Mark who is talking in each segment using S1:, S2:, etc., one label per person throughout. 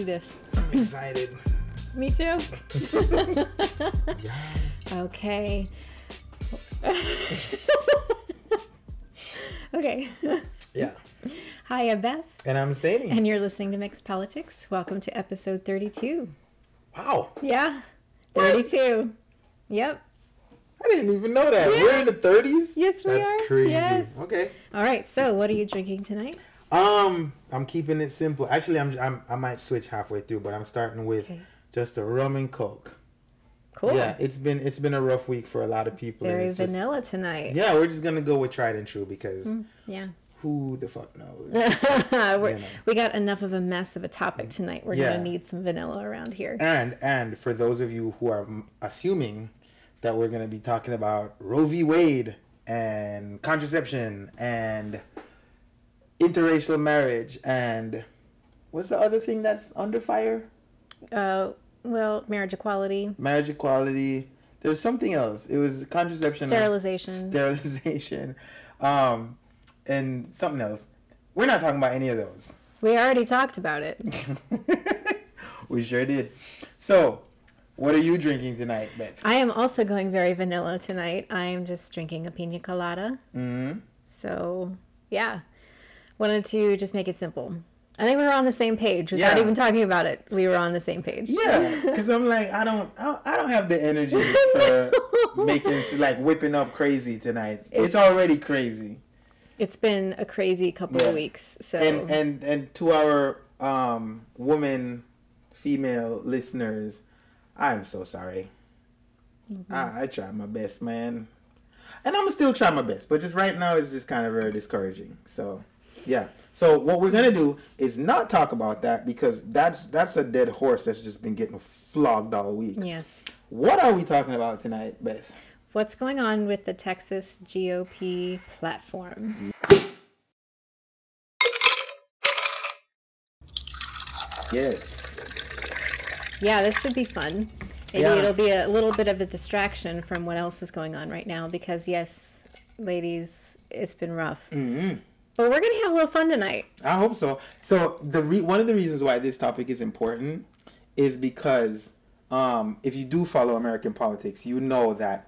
S1: do this.
S2: I'm excited.
S1: Me too.
S2: Yeah.
S1: Okay. okay.
S2: Yeah.
S1: Hi, I'm Beth,
S2: And I'm staining.
S1: and you're listening to Mixed Politics. Welcome to episode 32.
S2: wow.
S1: Yeah, 32. Yep.
S2: I didn't even know that.
S1: Yeah.
S2: We're in the 30s?
S1: Yes, we
S2: That's
S1: are.
S2: crazy.
S1: Yes.
S2: Okay.
S1: All right, so what are you drinking tonight?
S2: Um, I'm keeping it simple. Actually, I'm, I'm I might switch halfway through, but I'm starting with
S1: Okay.
S2: just a rum and coke.
S1: Cool.
S2: Yeah, it's been it's been a rough week for a lot of people. and
S1: Very
S2: it's just-
S1: vanilla tonight.
S2: yeah, we're just gonna go with tried and true because
S1: Yeah.
S2: who the fuck knows?
S1: We're,
S2: You know.
S1: We got enough of a mess of a topic tonight. We're
S2: Yeah.
S1: going to need some vanilla around here.
S2: And and for those of you who are assuming that we're gonna be talking about Roe v. Wade and contraception and interracial marriage and what's the other thing that's under fire?
S1: Uh, well, marriage equality,
S2: Marriage equality. There's something else. It was contraception,
S1: sterilization.
S2: sterilization, um, and something else. We're not talking about any of those.
S1: we already talked about it.
S2: we sure did. So, what are you drinking tonight, Beth?
S1: I am also going very vanilla tonight. I am just drinking a pina colada.
S2: Mm-hmm.
S1: So, yeah. Wanted to just make it simple. I think we were on the same page without
S2: Yeah.
S1: even talking about it. We were on the same page.
S2: Yeah, because I'm like, I don't, I don't, have the energy for making like whipping up crazy tonight. It's,
S1: It's-
S2: already crazy,
S1: It's been a crazy couple
S2: Yeah.
S1: of weeks. So,
S2: and and and to our um woman, female listeners, I'm so sorry.
S1: Mm-hmm.
S2: I, I tried my best, man, and I'm still trying my best, but just right now it's just kind of very discouraging. So, yeah. So what we're gonna do is not talk about that because that's that's a dead horse that's just been getting flogged all week.
S1: yes.
S2: What are we talking about tonight, Beth?
S1: What's going on with the Texas GOP platform?
S2: Yes.
S1: Yeah, this should be fun. Maybe
S2: Yeah.
S1: it'll be a little bit of a distraction from what else is going on right now because, yes, ladies, it's been rough.
S2: hmm
S1: But we're going to have a little fun tonight.
S2: I hope so. So the re- one of the reasons why this topic is important is because um, if you do follow American politics, you know that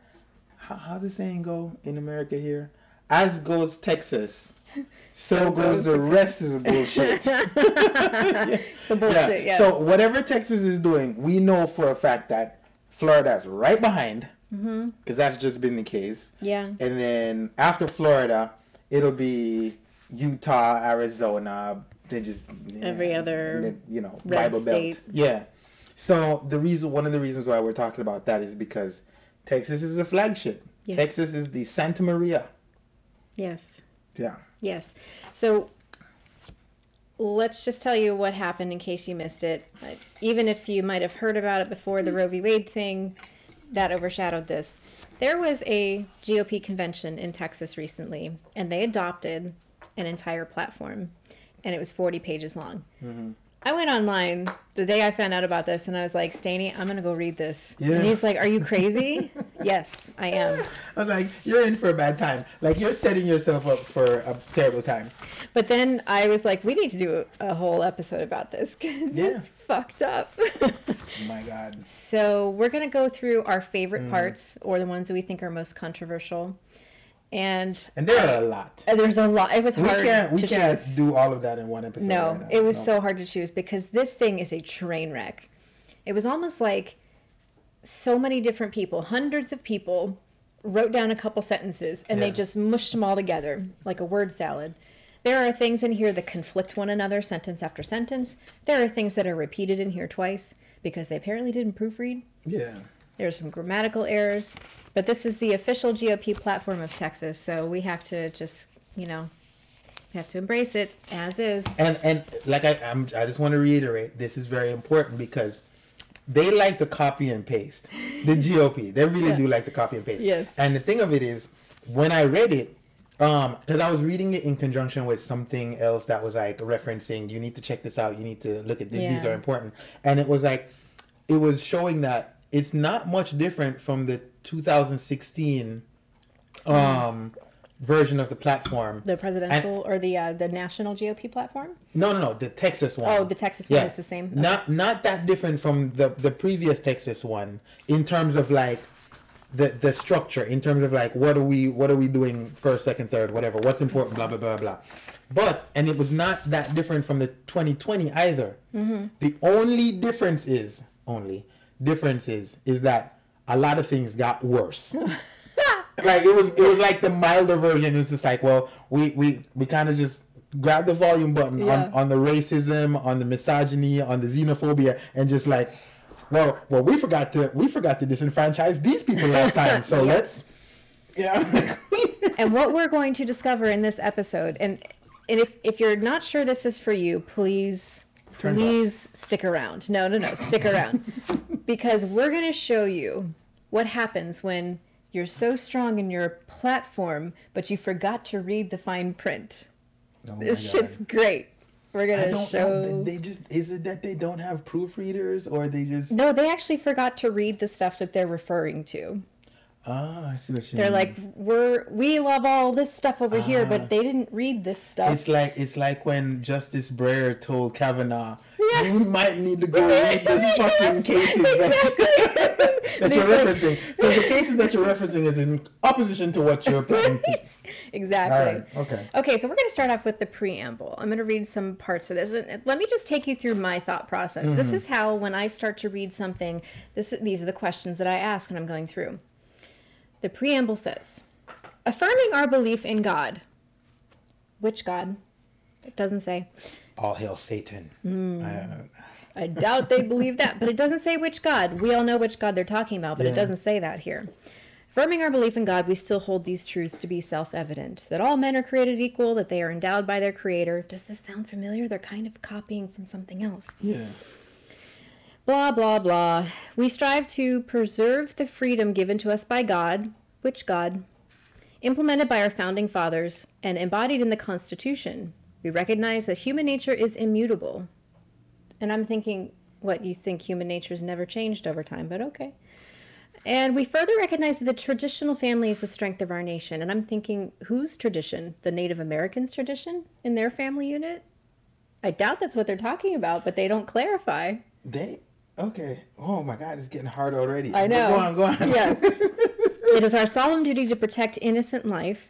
S2: how, how's the saying go in America here? As goes Texas, so, goes the rest of the bullshit.
S1: The bullshit, yes.
S2: So whatever Texas is doing, we know for a fact that Florida's right behind, because
S1: Mm-hmm.
S2: that's just been the case.
S1: yeah.
S2: And then after Florida, it'll be Utah, Arizona, then just
S1: Every
S2: yeah,
S1: other
S2: then, you know
S1: red
S2: Bible
S1: state.
S2: Belt. Yeah. So the reason, one of the reasons why we're talking about that is because Texas is a flagship.
S1: Yes.
S2: Texas is the Santa Maria.
S1: Yes.
S2: Yeah.
S1: Yes. So let's just tell you what happened in case you missed it. Like, Even if you might have heard about it before the Roe v. Wade thing, that overshadowed this. There was a GOP convention in Texas recently, and they adopted an entire platform, and it was 40 pages long. I went online the day I found out about this, and I was like, Staney, I'm to go read this.
S2: Yeah.
S1: And he's like, Are you crazy? yes, I am.
S2: I was like, you're in for a bad time. Like you're setting yourself up for a terrible time.
S1: But then I was like, we need to do a, whole episode about this because
S2: Yeah.
S1: it's fucked up.
S2: Oh my God.
S1: so we're gonna go through our
S2: Mm.
S1: favorite parts or the ones that we think are most controversial, and
S2: And there are a lot.
S1: uh, there's a lot. It was hard.
S2: We can't. We can't
S1: choose.
S2: do all of that in one episode.
S1: no,
S2: right
S1: it was
S2: No.
S1: so hard to choose because this thing is a train wreck. It was almost like so many different people, hundreds of people, wrote down a couple sentences and they just mushed them all together like a word salad. There are things in here that conflict one another sentence after sentence. There are things that are repeated in here twice because they apparently didn't proofread.
S2: Yeah.
S1: There's some grammatical errors, but this is the official GOP platform of Texas, so we have to just, you know, we have to embrace it as is.
S2: And and like I I'm, I just want to reiterate, this is very important because they like to copy and paste. The GOP, they really do like to copy and paste.
S1: Yes.
S2: And the thing of it is, when I read it, um, because I was reading it in conjunction with something else that was like referencing, you need to check this out, you need to look at this, these are important, and it was like, it was showing that it's not much different from the 2016 um version of the platform.
S1: The presidential or the uh, the national GOP platform?
S2: No, no, no, the Texas one.
S1: Oh, the Texas one is the same? Okay.
S2: Not not that different from the the previous Texas one in terms of like the the structure, in terms of like what are we what are we doing first, second, third, whatever. What's important, blah blah blah blah. But and it was not that different from the 2020 either.
S1: Mm-hmm.
S2: The only difference is only difference is is that a lot of things got worse. like it was it was like the milder version. It was just like, well, we we we kind of just grab the volume button
S1: Yeah.
S2: on on the racism, on the misogyny, on the xenophobia, and just like, well, well, we forgot to we forgot to disenfranchise these people last time, so
S1: Yeah.
S2: let's, yeah.
S1: and what we're going to discover in this episode and and if if you're not sure this is for you please
S2: Turn it off.
S1: please stick around no no no stick around because we're going to show you what happens when you're so strong in your platform but you forgot to read the fine print?
S2: Oh
S1: this shit's great. We're to I
S2: don't
S1: show
S2: know. They just is it that they don't have proofreaders or they just
S1: no they actually forgot to read the stuff that they're referring to
S2: ah I see what you
S1: they're
S2: mean.
S1: like we're we love all this stuff over here but they didn't read this stuff
S2: It's like it's like when Justice Breyer told Kavanaugh,
S1: Yeah.
S2: "You might need to go read this fucking cases that, that you're referencing, because the cases that you're referencing is in opposition to what you're planning to."
S1: exactly.
S2: Right, okay.
S1: Okay, so we're going to start off with the preamble. I'm going to read some parts of this. And Let me just take you through my thought process.
S2: Mm-hmm.
S1: This is how, when I start to read something, this these are the questions that I ask when I'm going through. The preamble says, affirming our belief in God. Which God? It doesn't say.
S2: All hail Satan. Uh,
S1: I doubt they believe that, but it doesn't say which God. We all know which God they're talking about, but
S2: Yeah.
S1: it doesn't say that here. Affirming our belief in God, we still hold these truths to be self evident that all men are created equal, that they are endowed by their Creator. Does this sound familiar? They're kind of copying from something else.
S2: yeah.
S1: Blah, blah, blah. We strive to preserve the freedom given to us by God, which God? Implemented by our founding fathers and embodied in the Constitution. We recognize that human nature is immutable. And I'm thinking, what, you think human nature has never changed over time, but okay. And we further recognize that the traditional family is the strength of our nation. And I'm thinking, whose tradition? The Native Americans' tradition in their family unit? I doubt that's what they're talking about, but they don't clarify.
S2: They okay. Oh my God, it's getting hard already.
S1: I know.
S2: Go on, go on.
S1: Yeah. it is our solemn duty to protect innocent life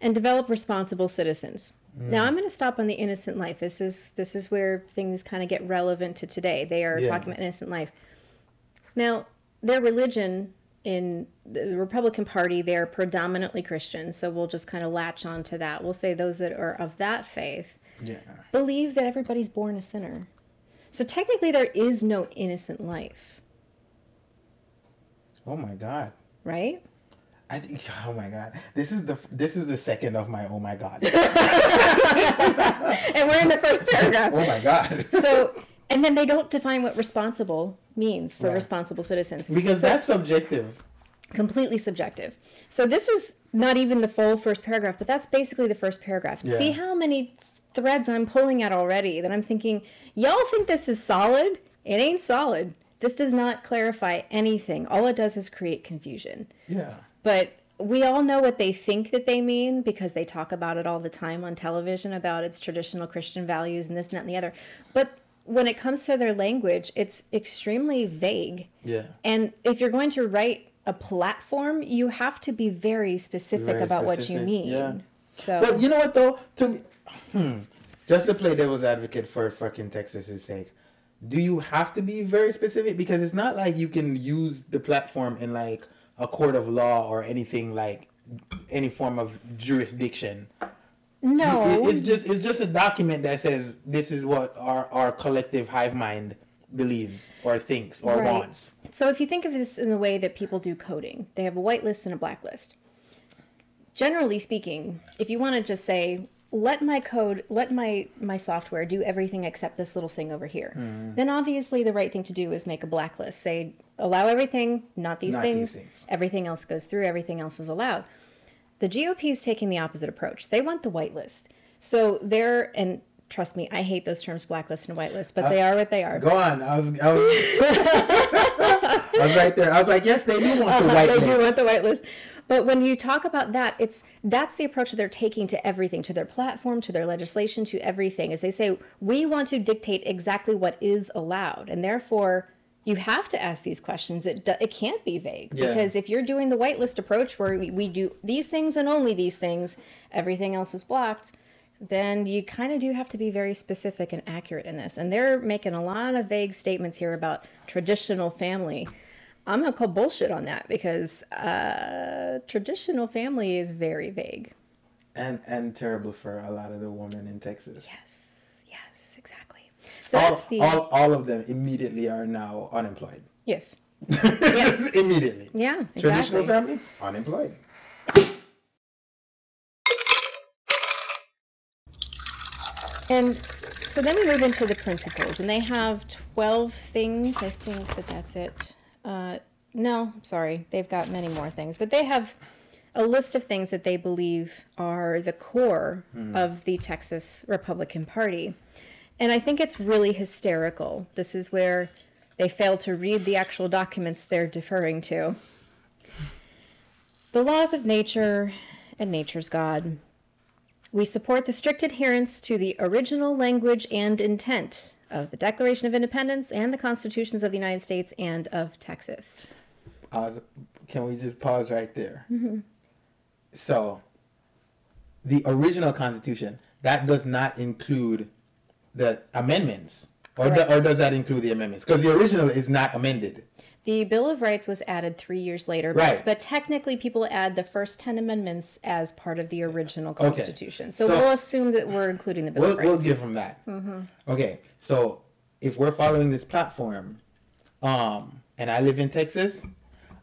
S1: and develop responsible citizens. Now mm. I'm going to stop on the innocent life. This is this is where things kind of get relevant to today. They are
S2: Yeah.
S1: talking about innocent life. Now, their religion in the Republican Party, they're predominantly Christian, so we'll just kind of latch on to that. We'll say those that are of that faith
S2: yeah.
S1: believe that everybody's born a sinner. So technically there is no innocent life,
S2: Oh my God.
S1: right?
S2: I think. Oh my God. This is the this is the second of my. Oh my God.
S1: And we're in the first paragraph.
S2: oh my God.
S1: so and then they don't define what responsible means for
S2: Yeah.
S1: responsible citizens
S2: Because
S1: So-
S2: that's subjective.
S1: completely subjective so this is not even the full first paragraph but that's basically the first paragraph
S2: Yeah.
S1: see how many threads i'm pulling at already that i'm thinking y'all think this is solid it ain't solid this does not clarify anything all it does is create confusion
S2: Yeah.
S1: but we all know what they think that they mean because they talk about it all the time on television about its traditional Christian values and this and that and the other. But when it comes to their language, it's extremely vague.
S2: Yeah.
S1: And if you're going to write a platform, you have to be very specific
S2: Very
S1: about what you mean.
S2: yeah.
S1: So
S2: But you know what though? To hmm, just to play devil's advocate for fucking Texas's sake, do you have to be very specific? Because it's not like you can use the platform in like a court of law or anything like any form of jurisdiction.
S1: no,
S2: it's just it's just a document that says this is what our our collective hive mind believes or thinks or
S1: Right.
S2: wants.
S1: So if you think of this in the way that people do coding, they have a whitelist and a blacklist. Generally speaking, if you want to just say, let my code, let my my software do everything except this little thing over here,
S2: Mm.
S1: then obviously the right thing to do is make a blacklist. Say, allow everything, not these,
S2: Not
S1: things.
S2: these things.
S1: Everything else goes through, everything else is allowed. The GOP is taking the opposite approach. They want the whitelist. So they're and trust me, I hate those terms blacklist and whitelist, but they are what they are.
S2: Go on. I was I was, I was right there. I was like, yes, they do want the white
S1: they do want the white list. But when you talk about that, it's that's the approach that they're taking to everything, to their platform, to their legislation, to everything. Is they say we want to dictate exactly what is allowed, and therefore you have to ask these questions. It it can't be vague
S2: Yeah.
S1: because if you're doing the whitelist approach where we, we do these things and only these things, everything else is blocked. Then you kind of do have to be very specific and accurate in this. And they're making a lot of vague statements here about traditional family. I'm gonna call bullshit on that because uh, traditional family is very vague.
S2: and and terrible for a lot of the women in Texas.
S1: Yes, yes, exactly. So
S2: all,
S1: that's the
S2: all, all of them immediately are now unemployed.
S1: yes,
S2: yes, immediately.
S1: yeah, Exactly.
S2: Traditional family unemployed.
S1: And so then we move into the principles, and they have 12 things. I think that that's it. Uh, no, sorry, they've got many more things, but they have a list of things that they believe are the core of the Texas Republican Party. And I think it's really hysterical. This is where they fail to read the actual documents they're deferring to. The laws of nature and nature's God. We support the strict adherence to the original language and intent of the Declaration of Independence and the constitutions of the United States and of Texas.
S2: Uh, can we just pause right there?
S1: Mm-hmm.
S2: So, the original Constitution that does not include the amendments, or, do, or does that include the amendments? Because the original is not amended.
S1: The Bill of Rights was added three years later, but,
S2: Right.
S1: but technically people add the first 10 amendments as part of the original Constitution. So,
S2: So-
S1: we'll assume that we're including the Bill
S2: We'll,
S1: of Rights.
S2: we'll give them that. Okay, so if we're following this platform, um, and I live in Texas,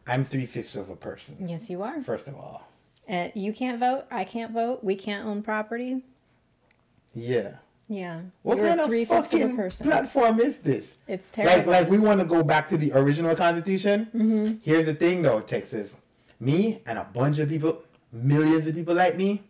S2: I'm three fifths of a person.
S1: yes, you are.
S2: First of all,
S1: Uh, you can't vote. I can't vote. We can't own property.
S2: yeah.
S1: Yeah.
S2: What
S1: You're
S2: kind of fucking
S1: person.
S2: platform is this?
S1: It's
S2: Like,
S1: terrible.
S2: like we want to go back to the original Constitution.
S1: Mm-hmm.
S2: Here's the thing, though, Texas. Me and a bunch of people, millions of people like me,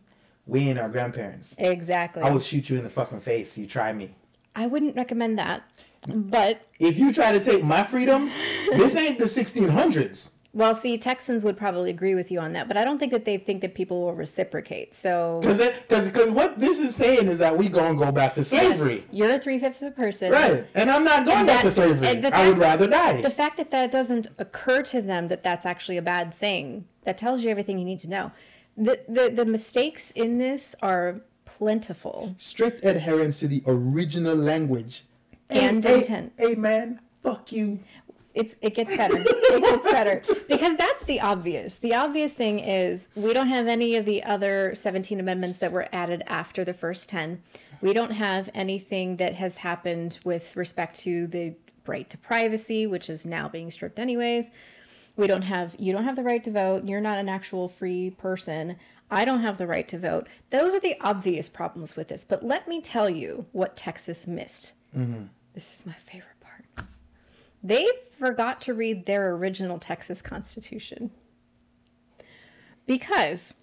S2: we ain't our grandparents.
S1: exactly.
S2: I will shoot you in the fucking face. You try me.
S1: I wouldn't recommend that. But
S2: If you try to take my freedoms, this ain't the 1600s.
S1: Well, see, Texans would probably agree with you on that, but I don't think that they think that people will reciprocate. So,
S2: Because what this is saying is that we gonna go back to
S1: yes,
S2: slavery,
S1: you're a three fifths of a person.
S2: right? And I'm not going
S1: And
S2: back to slavery.
S1: and the
S2: I would rather die.
S1: The fact that that doesn't occur to them that that's actually a bad thing, that tells you everything you need to know. The, the, the mistakes in this are plentiful.
S2: Strict adherence to the original language
S1: And
S2: hey,
S1: intent.
S2: Hey man, fuck you.
S1: It's it gets better. It gets better because that's the obvious. The obvious thing is we don't have any of the other 17 amendments that were added after the first 10. We don't have anything that has happened with respect to the right to privacy, which is now being stripped anyways. We don't have you don't have the right to vote. You're not an actual free person. I don't have the right to vote. Those are the obvious problems with this. But let me tell you what Texas missed. Mm-hmm. This is my favorite. They forgot to read their original Texas Constitution. Because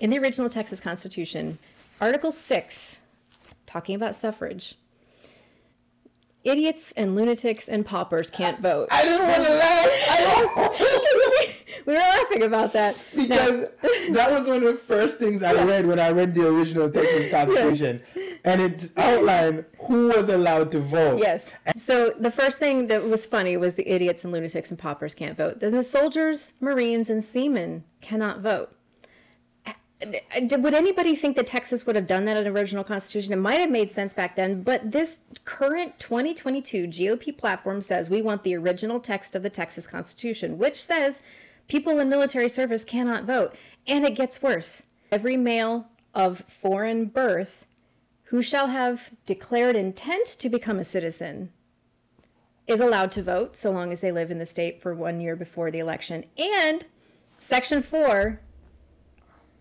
S1: in the original Texas Constitution, Article 6, talking about suffrage, idiots and lunatics and paupers can't vote.
S2: I didn't want to laugh. I
S1: we were laughing about that. Now-
S2: because that was one of the first things I read when I read the original Texas Constitution, and it outlined who was allowed to vote.
S1: Yes. So the first thing that was funny was the idiots and lunatics and paupers can't vote. Then the soldiers, marines, and seamen cannot vote. Would anybody think that Texas would have done that in the original Constitution? It might have made sense back then, but this current 2022 GOP platform says we want the original text of the Texas Constitution, which says people in military service cannot vote. And it gets worse. Every male of foreign birth who shall have declared intent to become a citizen is allowed to vote so long as they live in the state for one year before the election. And Section 4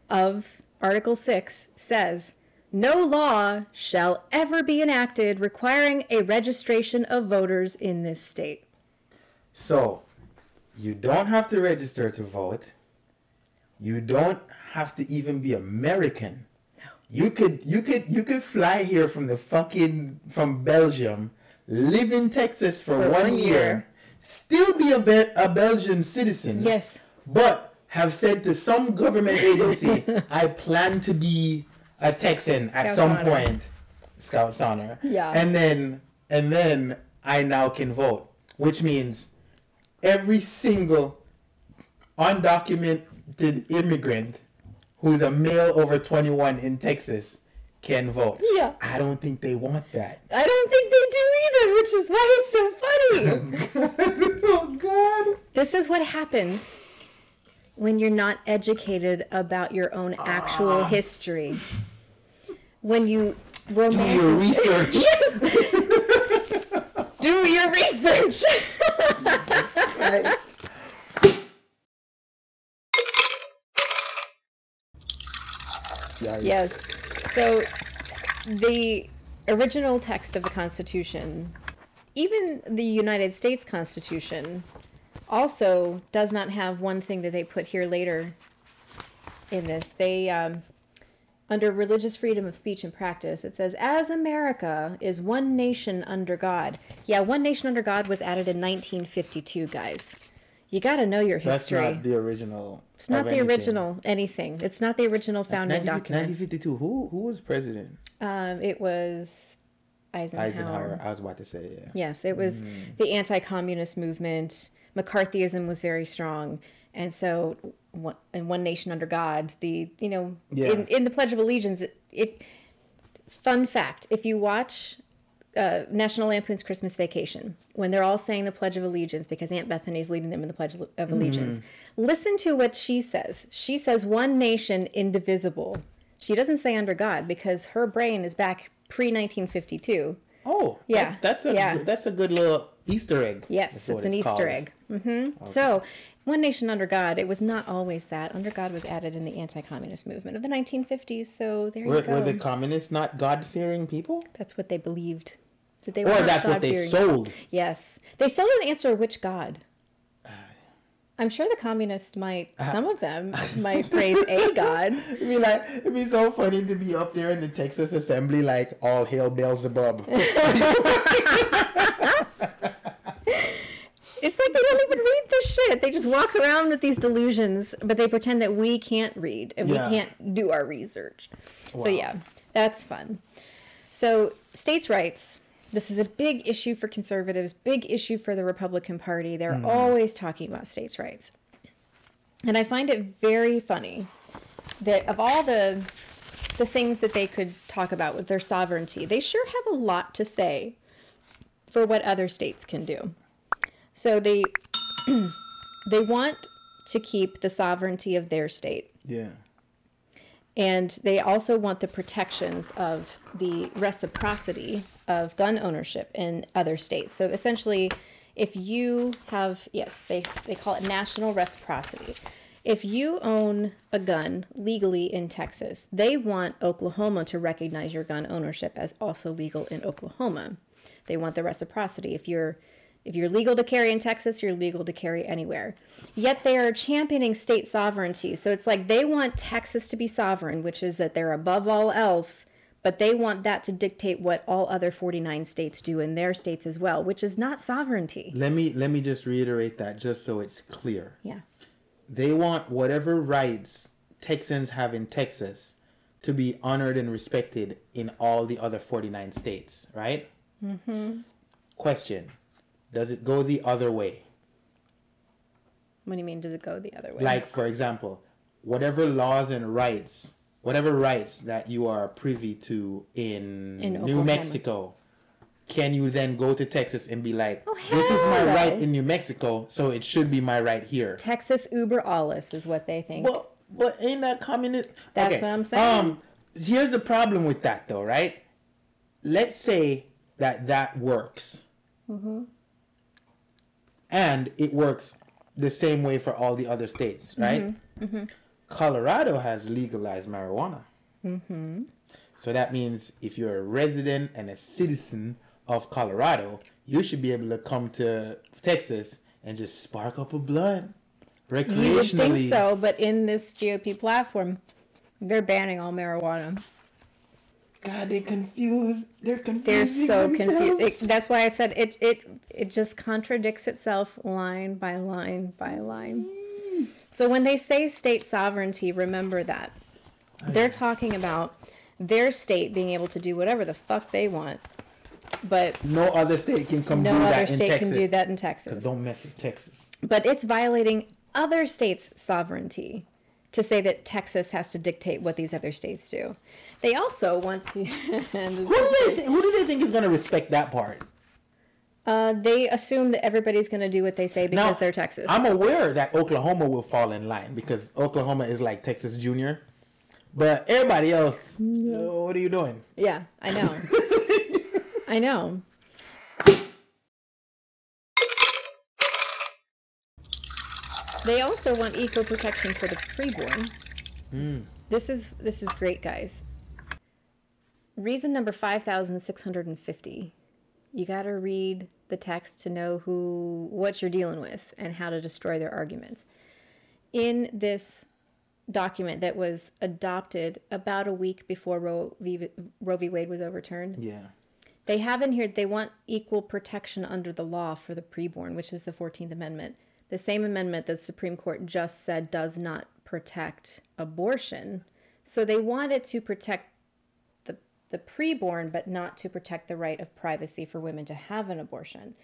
S1: of Article 6 says no law shall ever be enacted requiring a registration of voters in this state.
S2: So, you don't have to register to vote. You don't have to even be American. You could you could you could fly here from the fucking from Belgium, live in Texas for,
S1: For
S2: one
S1: one
S2: year,
S1: year.
S2: still be a, Be- a Belgian citizen.
S1: Yes.
S2: But have said to some government agency, I plan to be a Texan at some
S1: honor.
S2: point. Scout's honor.
S1: Yeah.
S2: And then and then I now can vote. Which means every single undocumented immigrant who's a male over 21 in Texas can vote.
S1: Yeah.
S2: I don't think they want that.
S1: I don't think they do either, which is why it's so funny.
S2: oh God.
S1: this is what happens when you're not educated about your own actual ah. history. When you
S2: Do your research.
S1: do your research.
S2: Yikes.
S1: yes. So the original text of the Constitution, even the United States Constitution, also does not have one thing that they put here later in this. They, um, under religious freedom of speech and practice, it says, as America is one nation under God. Yeah, one nation under God was added in 1952, guys. You got to know your history.
S2: That's not the original.
S1: it's not the
S2: anything.
S1: original anything. It's not the original founding
S2: 19-
S1: documents.
S2: 1952. Who who was president?
S1: Um, it was Eisenhower.
S2: Eisenhower. I was about to say yeah.
S1: Yes, it was
S2: Mm.
S1: the anti-communist movement. McCarthyism was very strong, and so and one nation under God. The you know
S2: Yeah.
S1: in, in the Pledge of Allegiance. If fun fact, if you watch uh, National Lampoon's Christmas Vacation, when they're all saying the Pledge of Allegiance because Aunt Bethany's leading them in the Pledge of Allegiance, listen to what she says. She says, "One nation, indivisible." She doesn't say under God because her brain is back pre 1952.
S2: Oh
S1: Yeah,
S2: That's, that's a
S1: yeah.
S2: that's a good little Easter egg.
S1: Yes, it's an Easter
S2: called.
S1: egg. hmm So, one nation under God. It was not always that. Under God was added in the anti-communist movement of the 1950s. So there
S2: Were,
S1: you go.
S2: were the communists not God fearing people?
S1: that's what they believed. That they
S2: Or that's what they sold.
S1: Yes, they still don't answer which God. I'm sure the communists might. Some of them might praise a God.
S2: It'd be like it'd be so funny to be up there in the Texas Assembly, like all hail Beelzebub.
S1: It's like they don't even read this shit. They just walk around with these delusions, but they pretend that we can't read and
S2: Yeah.
S1: we can't do our research. So yeah, that's fun. So states' rights. This is a big issue for conservatives, big issue for the Republican Party. They're
S2: Mm-hmm.
S1: always talking about states' rights. And I find it very funny that of all the the things that they could talk about with their sovereignty, they sure have a lot to say for what other states can do. So they they want to keep the sovereignty of their state.
S2: yeah.
S1: And they also want the protections of the reciprocity of gun ownership in other states. So essentially, if you have, yes, they, they call it national reciprocity. If you own a gun legally in Texas, they want Oklahoma to recognize your gun ownership as also legal in Oklahoma. They want the reciprocity. If you're if you're legal to carry in Texas, you're legal to carry anywhere. Yet they are championing state sovereignty. So it's like they want Texas to be sovereign, which is that they're above all else, but they want that to dictate what all other 49 states do in their states as well, which is not sovereignty.
S2: Let me let me just reiterate that just so it's clear.
S1: Yeah.
S2: They want whatever rights Texans have in Texas to be honored and respected in all the other 49 states, right? Mm-hmm. Question. Does it go the other way?
S1: What do you mean, does it go the other way?
S2: Like, for example, whatever laws and rights, whatever rights that you are privy to in,
S1: In
S2: New
S1: Oklahoma.
S2: Mexico, can you then go to Texas and be like,
S1: Oh,
S2: this is my
S1: no.
S2: right in New Mexico, so it should be my right here?
S1: Texas uber alles is what they think.
S2: But but ain't that communist?
S1: That's what I'm saying.
S2: Um, here's the problem with that though, right? Let's say that that works,
S1: Mm-hmm.
S2: And it works the same way for all the other states, right?
S1: Mm-hmm.
S2: Colorado has legalized marijuana.
S1: Mm-hmm.
S2: So that means if you're a resident and a citizen of Colorado, you should be able to come to Texas and just spark up a blunt recreationally.
S1: you would think so, but in this GOP platform, they're banning all marijuana.
S2: God, they confuse. They're confused.
S1: They're so confused. That's why I said it. It it just contradicts itself line by line by line. Mm. So when they say state sovereignty, remember that. They're talking about their state being able to do whatever the fuck they want, but
S2: No other state can come
S1: no
S2: do
S1: other
S2: that in
S1: state
S2: Texas.
S1: can do that in Texas.
S2: Don't mess with Texas.
S1: But it's violating other states' sovereignty to say that Texas has to dictate what these other states do. They also want to.
S2: Who do they think, who do they think is going to respect that part?
S1: uh, they assume that everybody's going to do what they say because they're Texas.
S2: I'm aware that Oklahoma will fall in line because Oklahoma is like Texas Junior. But everybody else, oh, what are you doing?
S1: yeah, I know. I know. They also want equal protection for the preborn. This is this is great, guys. Reason number five thousand six hundred and fifty. You got to read the text to know who what you're dealing with and how to destroy their arguments. In this document that was adopted about a week before Roe v. Roe v. Wade was overturned,
S2: Yeah.
S1: they have in here they want equal protection under the law for the preborn, which is the 14th Amendment. The same amendment that the Supreme Court just said does not protect abortion. So they wanted to protect the, preborn, but not to protect the right of privacy for women to have an abortion.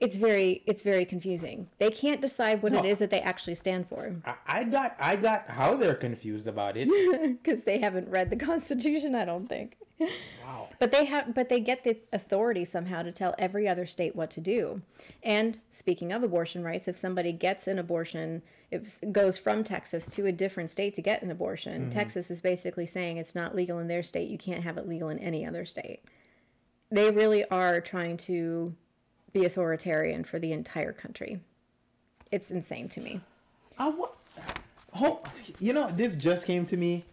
S1: It's very it's very confusing. They can't decide what it
S2: No.
S1: is that they actually stand for
S2: I, I got I got how they're confused about it.
S1: because they haven't read the Constitution. I don't think.
S2: Wow.
S1: But they have, but they get the authority somehow to tell every other state what to do. And speaking of abortion rights, if somebody gets an abortion, it goes from Texas to a different state to get an abortion. Mm-hmm. Texas is basically saying it's not legal in their state. You can't have it legal in any other state. They really are trying to be authoritarian for the entire country. It's insane to me.
S2: I wa- ho- you know, this just came to me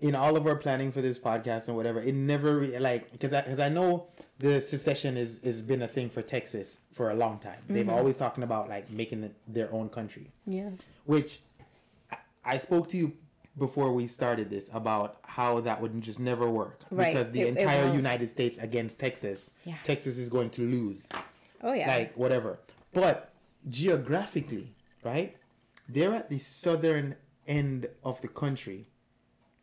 S2: in all of our planning for this podcast and whatever. It never re- like because I, cause I know the secession is has been a thing for Texas for a long time. They've mm-hmm. always talking about like making it their own country,
S1: Yeah.
S2: which I, I spoke to you before we started this about how that would just never work
S1: Right.
S2: because the
S1: It- it
S2: entire
S1: won't.
S2: United States against Texas,
S1: Yeah.
S2: Texas is going to lose
S1: Oh yeah.
S2: like whatever. But geographically, right? They're at the southern end of the country,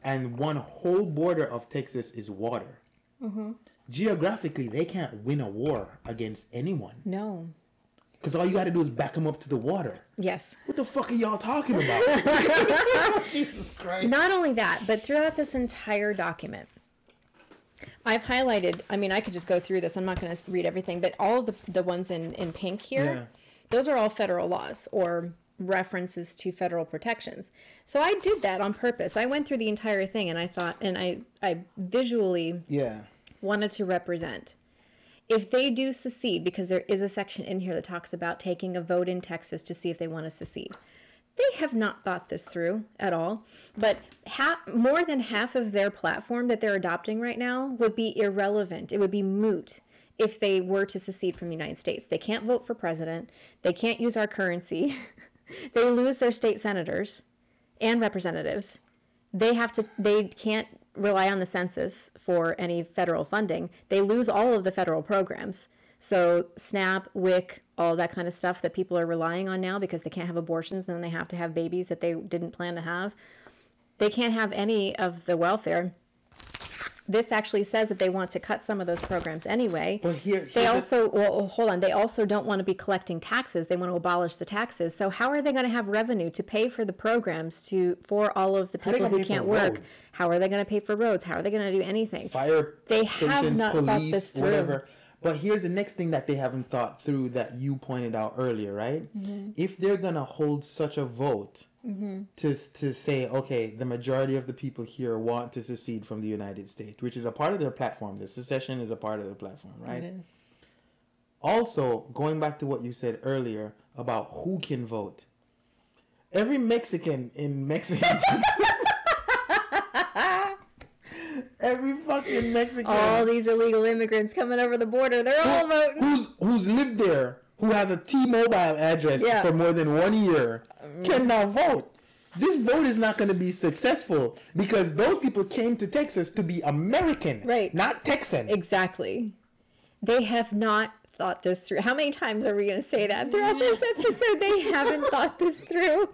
S2: and one whole border of Texas is water.
S1: Mm-hmm.
S2: Geographically, they can't win a war against anyone
S1: no.
S2: because all you got to do is back them up to the water.
S1: Yes.
S2: What the fuck are y'all talking about? Jesus Christ!
S1: Not only that, but throughout this entire document, I've highlighted, I mean, I could just go through this. I'm not going to read everything, but all the, the ones in, in pink here,
S2: Yeah.
S1: those are all federal laws or references to federal protections. So I did that on purpose. I went through the entire thing and I thought, and I, I visually
S2: Yeah,
S1: wanted to represent. If they do secede, because there is a section in here that talks about taking a vote in Texas to see if they want to secede, they have not thought this through at all. But ha- more than half of their platform that they're adopting right now would be irrelevant. It would be moot if they were to secede from the United States. They can't vote for president. They can't use our currency. they lose their state senators and representatives. They have to they can't rely on the census for any federal funding. They lose all of the federal programs. So snap wic all that kind of stuff that people are relying on now because they can't have abortions and then they have to have babies that they didn't plan to have. They can't have any of the welfare this actually says that they want to cut some of those programs anyway
S2: but here,
S1: they also well hold on they also don't want to be collecting taxes they want to abolish the taxes so how are they going to have revenue to pay for the programs to for all of the people who can't work
S2: roads?
S1: how are they going to pay for roads how are they going to do anything
S2: fire
S1: They have
S2: stations,
S1: not thought
S2: police,
S1: this through.
S2: whatever. But here's the next thing that they haven't thought through that you pointed out earlier, right?
S1: Mm-hmm.
S2: If they're gonna hold such a vote Mm-hmm. to to say, okay, the majority of the people here want to secede from the United States, which is a part of their platform. The secession is a part of their platform, right? Also, going back to what you said earlier about who can vote. Every Mexican in Mexico. Every fucking Mexican
S1: all these illegal immigrants coming over the border they're all voting
S2: who's who's lived there, who has a T-Mobile address
S1: Yeah.
S2: for more than one year, mm. can now vote. This vote is not going to be successful because those people came to Texas to be American,
S1: Right.
S2: Not Texan.
S1: exactly they have not thought this through how many times are we going to say that throughout this mm. episode they haven't thought this through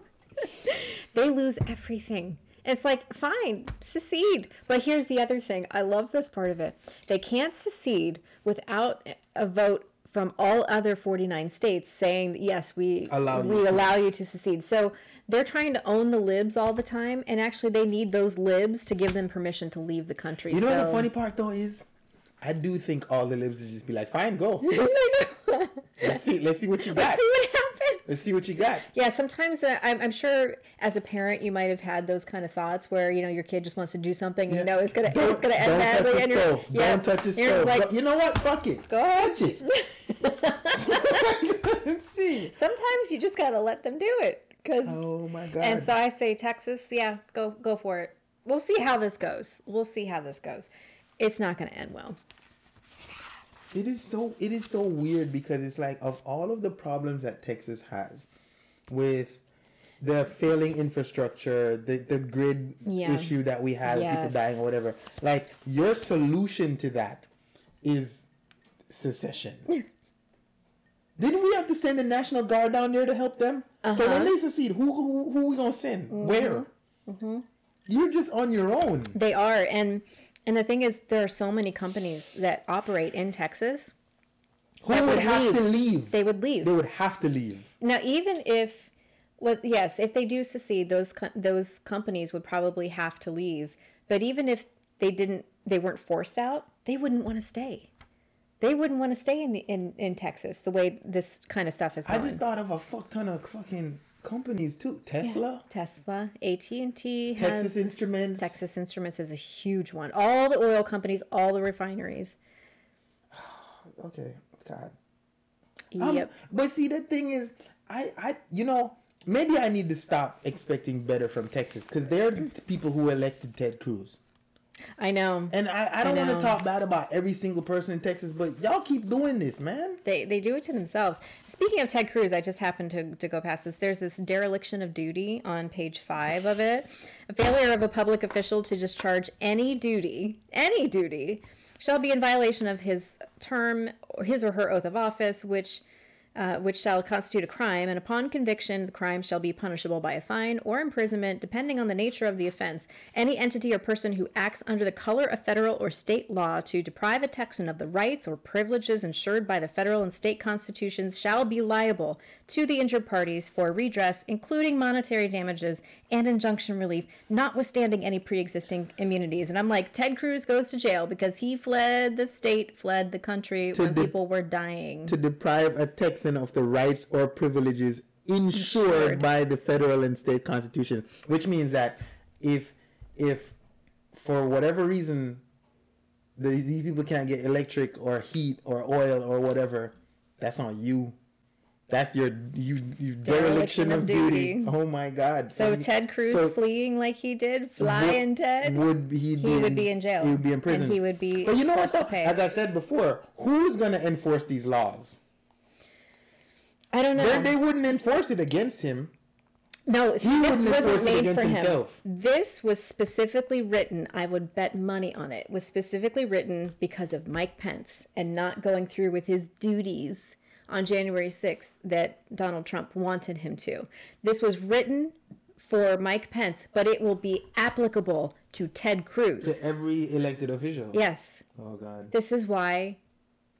S1: they lose everything. It's like, fine, secede. But here's the other thing. I love this part of it. They can't secede without a vote from all other 49 states saying, yes, we
S2: Allow you
S1: we
S2: to.
S1: allow you to secede. So they're trying to own the libs all the time, and actually they need those libs to give them permission to leave the country.
S2: You know what the funny part though is? I do think all the libs would just be like, fine, go. Let's see. Let's see what you got.
S1: See what happens.
S2: Let's see what you got.
S1: Yeah, sometimes uh, I'm, I'm sure as a parent you might have had those kind of thoughts where you know your kid just wants to do something and you know it's gonna it's gonna end
S2: don't touch
S1: badly
S2: the
S1: and you're
S2: stove.
S1: yeah,
S2: Don't touch the stove.
S1: like
S2: you know what? Fuck it.
S1: go ahead.
S2: Touch it. Let's see.
S1: Sometimes you just gotta let them do it because
S2: Oh my god.
S1: and so I say Texas, yeah, go go for it. We'll see how this goes. We'll see how this goes. It's not gonna end well.
S2: It is so it is so weird because it's like of all of the problems that Texas has with the failing infrastructure, the, the grid
S1: Yeah.
S2: issue that we have, people dying or whatever. Like your solution to that is secession. Didn't we have to send the National Guard down there to help them? So when
S1: Uh-huh.
S2: they secede, who who, who we gonna send?
S1: Mm-hmm.
S2: Where? You're just on your own.
S1: They are, and and the thing is, there are so many companies that operate in Texas.
S2: Who would
S1: would
S2: have to
S1: leave.
S2: leave?
S1: They would leave.
S2: They would have to leave.
S1: Now, even if, well, yes, if they do secede, those co- those companies would probably have to leave. But even if they didn't, they weren't forced out, they wouldn't want to stay. They wouldn't want to stay in the in, in Texas the way this kind of stuff is Going.
S2: I just thought of a fuck ton of fucking companies too. Tesla,
S1: Tesla, AT and T
S2: Texas Instruments.
S1: Texas Instruments is a huge one. All the oil companies, all the refineries.
S2: Okay, God. Um,
S1: Yep.
S2: But see, the thing is, I, I, you know, maybe I need to stop expecting better from Texas because they're the people who elected Ted Cruz.
S1: I know.
S2: And I, I don't want to talk bad about every single person in Texas, but y'all keep doing this, man.
S1: They, they do it to themselves. Speaking of Ted Cruz, I just happened to, to go past this. There's this dereliction of duty on page five of it. A failure of a public official to discharge any duty, any duty, shall be in violation of his term his or her oath of office, which uh, which shall constitute a crime, and upon conviction, the crime shall be punishable by a fine or imprisonment, depending on the nature of the offense. Any entity or person who acts under the color of federal or state law to deprive a Texan of the rights or privileges ensured by the federal and state constitutions shall be liable to the injured parties for redress, including monetary damages and injunction relief, notwithstanding any pre-existing immunities. And I'm like, Ted Cruz goes to jail because he fled the state, fled the country when
S2: de-
S1: people were dying.
S2: To deprive a Texan of the rights or privileges insured,
S1: Insured.
S2: by the federal and state constitution, which means that if if for whatever reason the, these people can't get electric or heat or oil or whatever, that's on you. That's your you, you dereliction, of, duty. Oh my God!
S1: So Ted Cruz
S2: so
S1: fleeing like he did, flying Ted,
S2: would he,
S1: he would be in jail.
S2: He would be in prison.
S1: And he would be
S2: But you know what? Though? As I said before, who's gonna enforce these laws?
S1: I don't know.
S2: They, they wouldn't enforce it against him.
S1: no, see, this wasn't made for him.
S2: himself.
S1: This was specifically written. I would bet money on it. Was specifically written because of Mike Pence and not going through with his duties on January 6th that Donald Trump wanted him to. This was written for Mike Pence, but it will be applicable to Ted Cruz.
S2: To every elected official.
S1: Yes.
S2: Oh God.
S1: This is why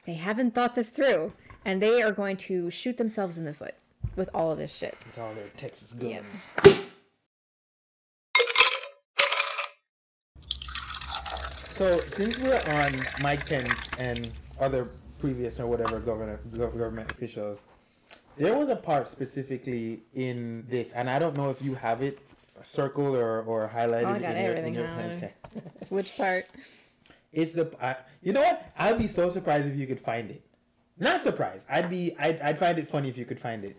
S1: they haven't thought this through, and they are going to shoot themselves in the foot with all of this shit.
S2: With all their Texas guns.
S1: Yeah.
S2: So since we're on Mike Pence and other previous or whatever government government officials, there was a part specifically in this, and I don't know if you have it circled or, or highlighted.
S1: Oh, I got
S2: in your-
S1: everything
S2: in your,
S1: highlighted.
S2: Okay.
S1: Which part?
S2: It's the I, you know what? I'd be so surprised if you could find it. Not surprised. I'd be I'd, I'd find it funny if you could find it.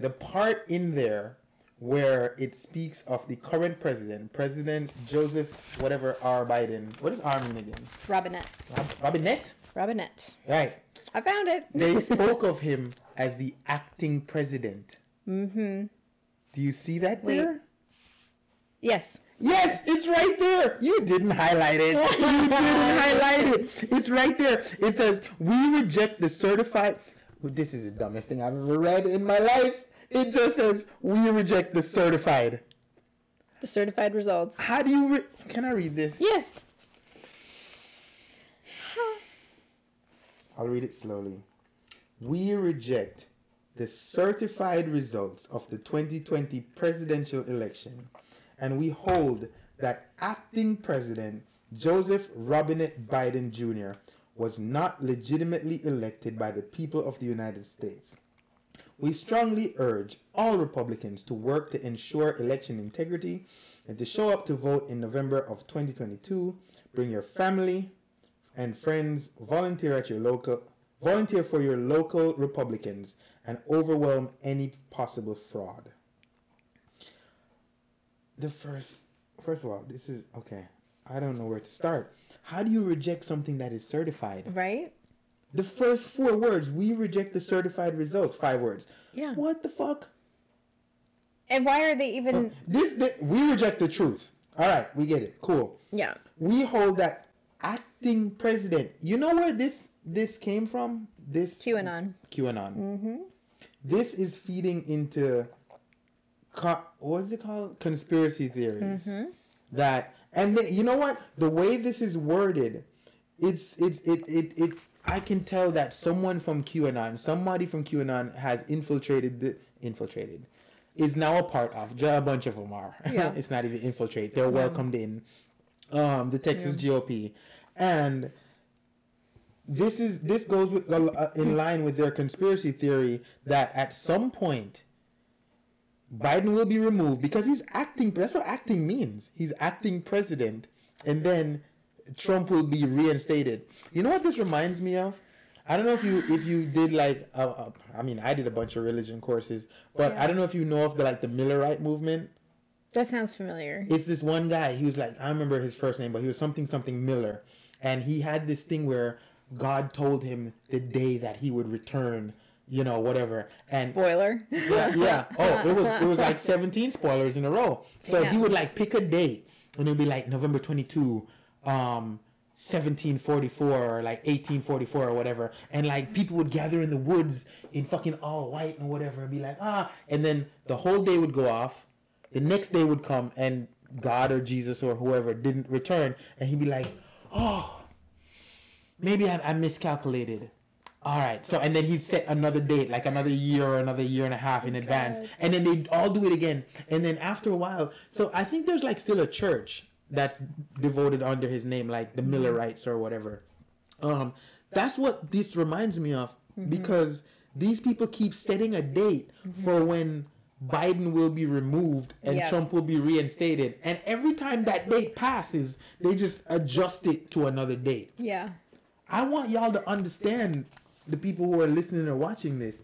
S2: The part in there where it speaks of the current president, President Joseph whatever R Biden. What is R mean again?
S1: Robinette.
S2: Rob, Robinette.
S1: Robinette.
S2: Right.
S1: I found it.
S2: They spoke of him as the acting president. Mm-hmm. Do you see that
S1: Wait.
S2: there?
S1: yes.
S2: Yes, it's right there. You didn't highlight it. You didn't highlight it. It's right there. It says, "We reject the certified." Well, This is the dumbest thing I've ever read in my life. It just says we reject the certified.
S1: The certified results.
S2: How do you? Re- Can I read this?
S1: Yes.
S2: I'll read it slowly. We reject the certified results of the 2020 presidential election, and we hold that acting president Joseph Robinette Biden Jr. was not legitimately elected by the people of the United States. We strongly urge all Republicans to work to ensure election integrity and to show up to vote in November of 2022. Bring your family and friends, volunteer at your local volunteer for your local Republicans and overwhelm any possible fraud. The first first of all, this is okay. I don't know where to start. How do you reject something that is certified?
S1: Right?
S2: The first four words, we reject the certified results. Five words.
S1: Yeah.
S2: What the fuck?
S1: And why are they even?
S2: This, thi- we reject the truth. All right, we get it. Cool.
S1: Yeah.
S2: We hold that acting president. You know where this this came from? This
S1: QAnon.
S2: QAnon. Mm-hmm. This is feeding into co- what is it called? Conspiracy theories. That and then, you know what? The way this is worded, it's it's it it it. I can tell that someone from QAnon, somebody from QAnon, has infiltrated the infiltrated, is now a part of. A bunch of them are.
S1: Yeah.
S2: it's not even infiltrate. They're welcomed in. Um, the Texas GOP, and this is this goes with, uh, in line with their conspiracy theory that at some point Biden will be removed because he's acting. That's what acting means. He's acting president, and then Trump will be reinstated. You know what this reminds me of? I don't know if you if you did like uh, uh, I mean I did a bunch of religion courses, but I don't know if you know of the like the Millerite movement.
S1: That sounds familiar.
S2: It's this one guy. He was like, I remember his first name, but he was something something Miller, and he had this thing where God told him the day that he would return. You know, whatever. And
S1: Spoiler.
S2: yeah, yeah. Oh, it was it was like seventeen spoilers in a row. So
S1: Yeah.
S2: he would like pick a date, and it would be like November twenty two, um, seventeen forty four, or like eighteen forty four, or whatever. And like people would gather in the woods in fucking all white and whatever, and be like ah. And then the whole day would go off. The next day would come, and God or Jesus or whoever didn't return, and he'd be like, oh, maybe I, I miscalculated. All right. So and then he'd set another date, like another year or another year and a half in advance, and then they'd all do it again. And then after a while, so I think there's like still a church that's devoted under his name, like the mm-hmm. Millerites or whatever. Um, that's what this reminds me of mm-hmm. because these people keep setting a date mm-hmm. for when Biden will be removed and
S1: Yeah.
S2: Trump will be reinstated, and every time that date passes, they just adjust it to another date.
S1: yeah.
S2: I want y'all to understand, the people who are listening or watching this,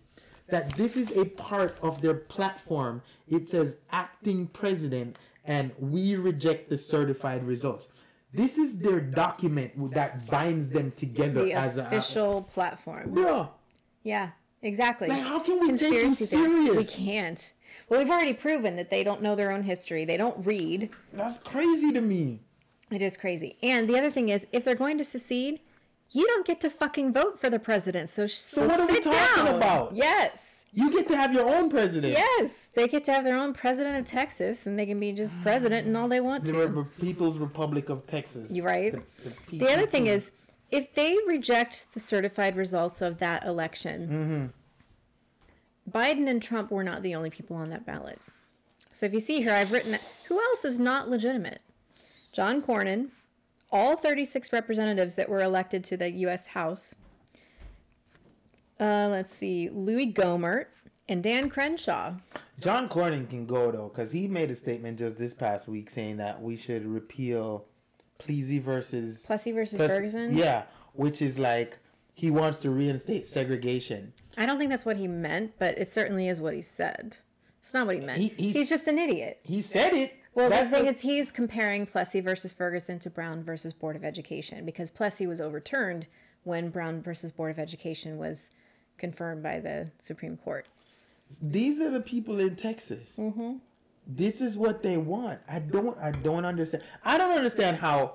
S2: that this is a part of their platform. It says acting president, and we reject the certified results. This is their document that binds them together
S1: The
S2: as a
S1: official platform.
S2: Yeah.
S1: Yeah. Exactly.
S2: Like, how can we take you
S1: Conspiracy theory. We can't. Well, we've already proven that they don't know their own history. They don't read.
S2: That's crazy to me.
S1: It is crazy. And the other thing is, if they're going to secede, you don't get to fucking vote for the president. So, so,
S2: what are we talking
S1: down.
S2: about?
S1: Yes.
S2: You get to have your own president.
S1: Yes. They get to have their own president of Texas, and they can be just president and all they want
S2: The
S1: to.
S2: Re- People's Republic of Texas.
S1: You're right.
S2: The, the
S1: The other thing is, if they reject the certified results of that election, mm-hmm. Biden and Trump were not the only people on that ballot. So if you see here, I've written who else is not legitimate? John Cornyn, all 36 representatives that were elected to the U.S. House. Uh, let's see, Louis Gohmert and Dan Crenshaw.
S2: John Cornyn can go though, because he made a statement just this past week saying that we should repeal Plessy versus
S1: Plessy versus
S2: Pless-
S1: Ferguson.
S2: Yeah, which is like he wants to reinstate segregation.
S1: I don't think that's what he meant, but it certainly is what he said. It's not what he meant.
S2: He- he's-
S1: he's, just an idiot.
S2: He said it.
S1: Well,
S2: That's
S1: the thing is, he's comparing Plessy versus Ferguson to Brown versus Board of Education because Plessy was overturned when Brown versus Board of Education was confirmed by the Supreme Court.
S2: these are the people in Texas. Mm-hmm. This is what they want. I don't. I don't understand. I don't understand how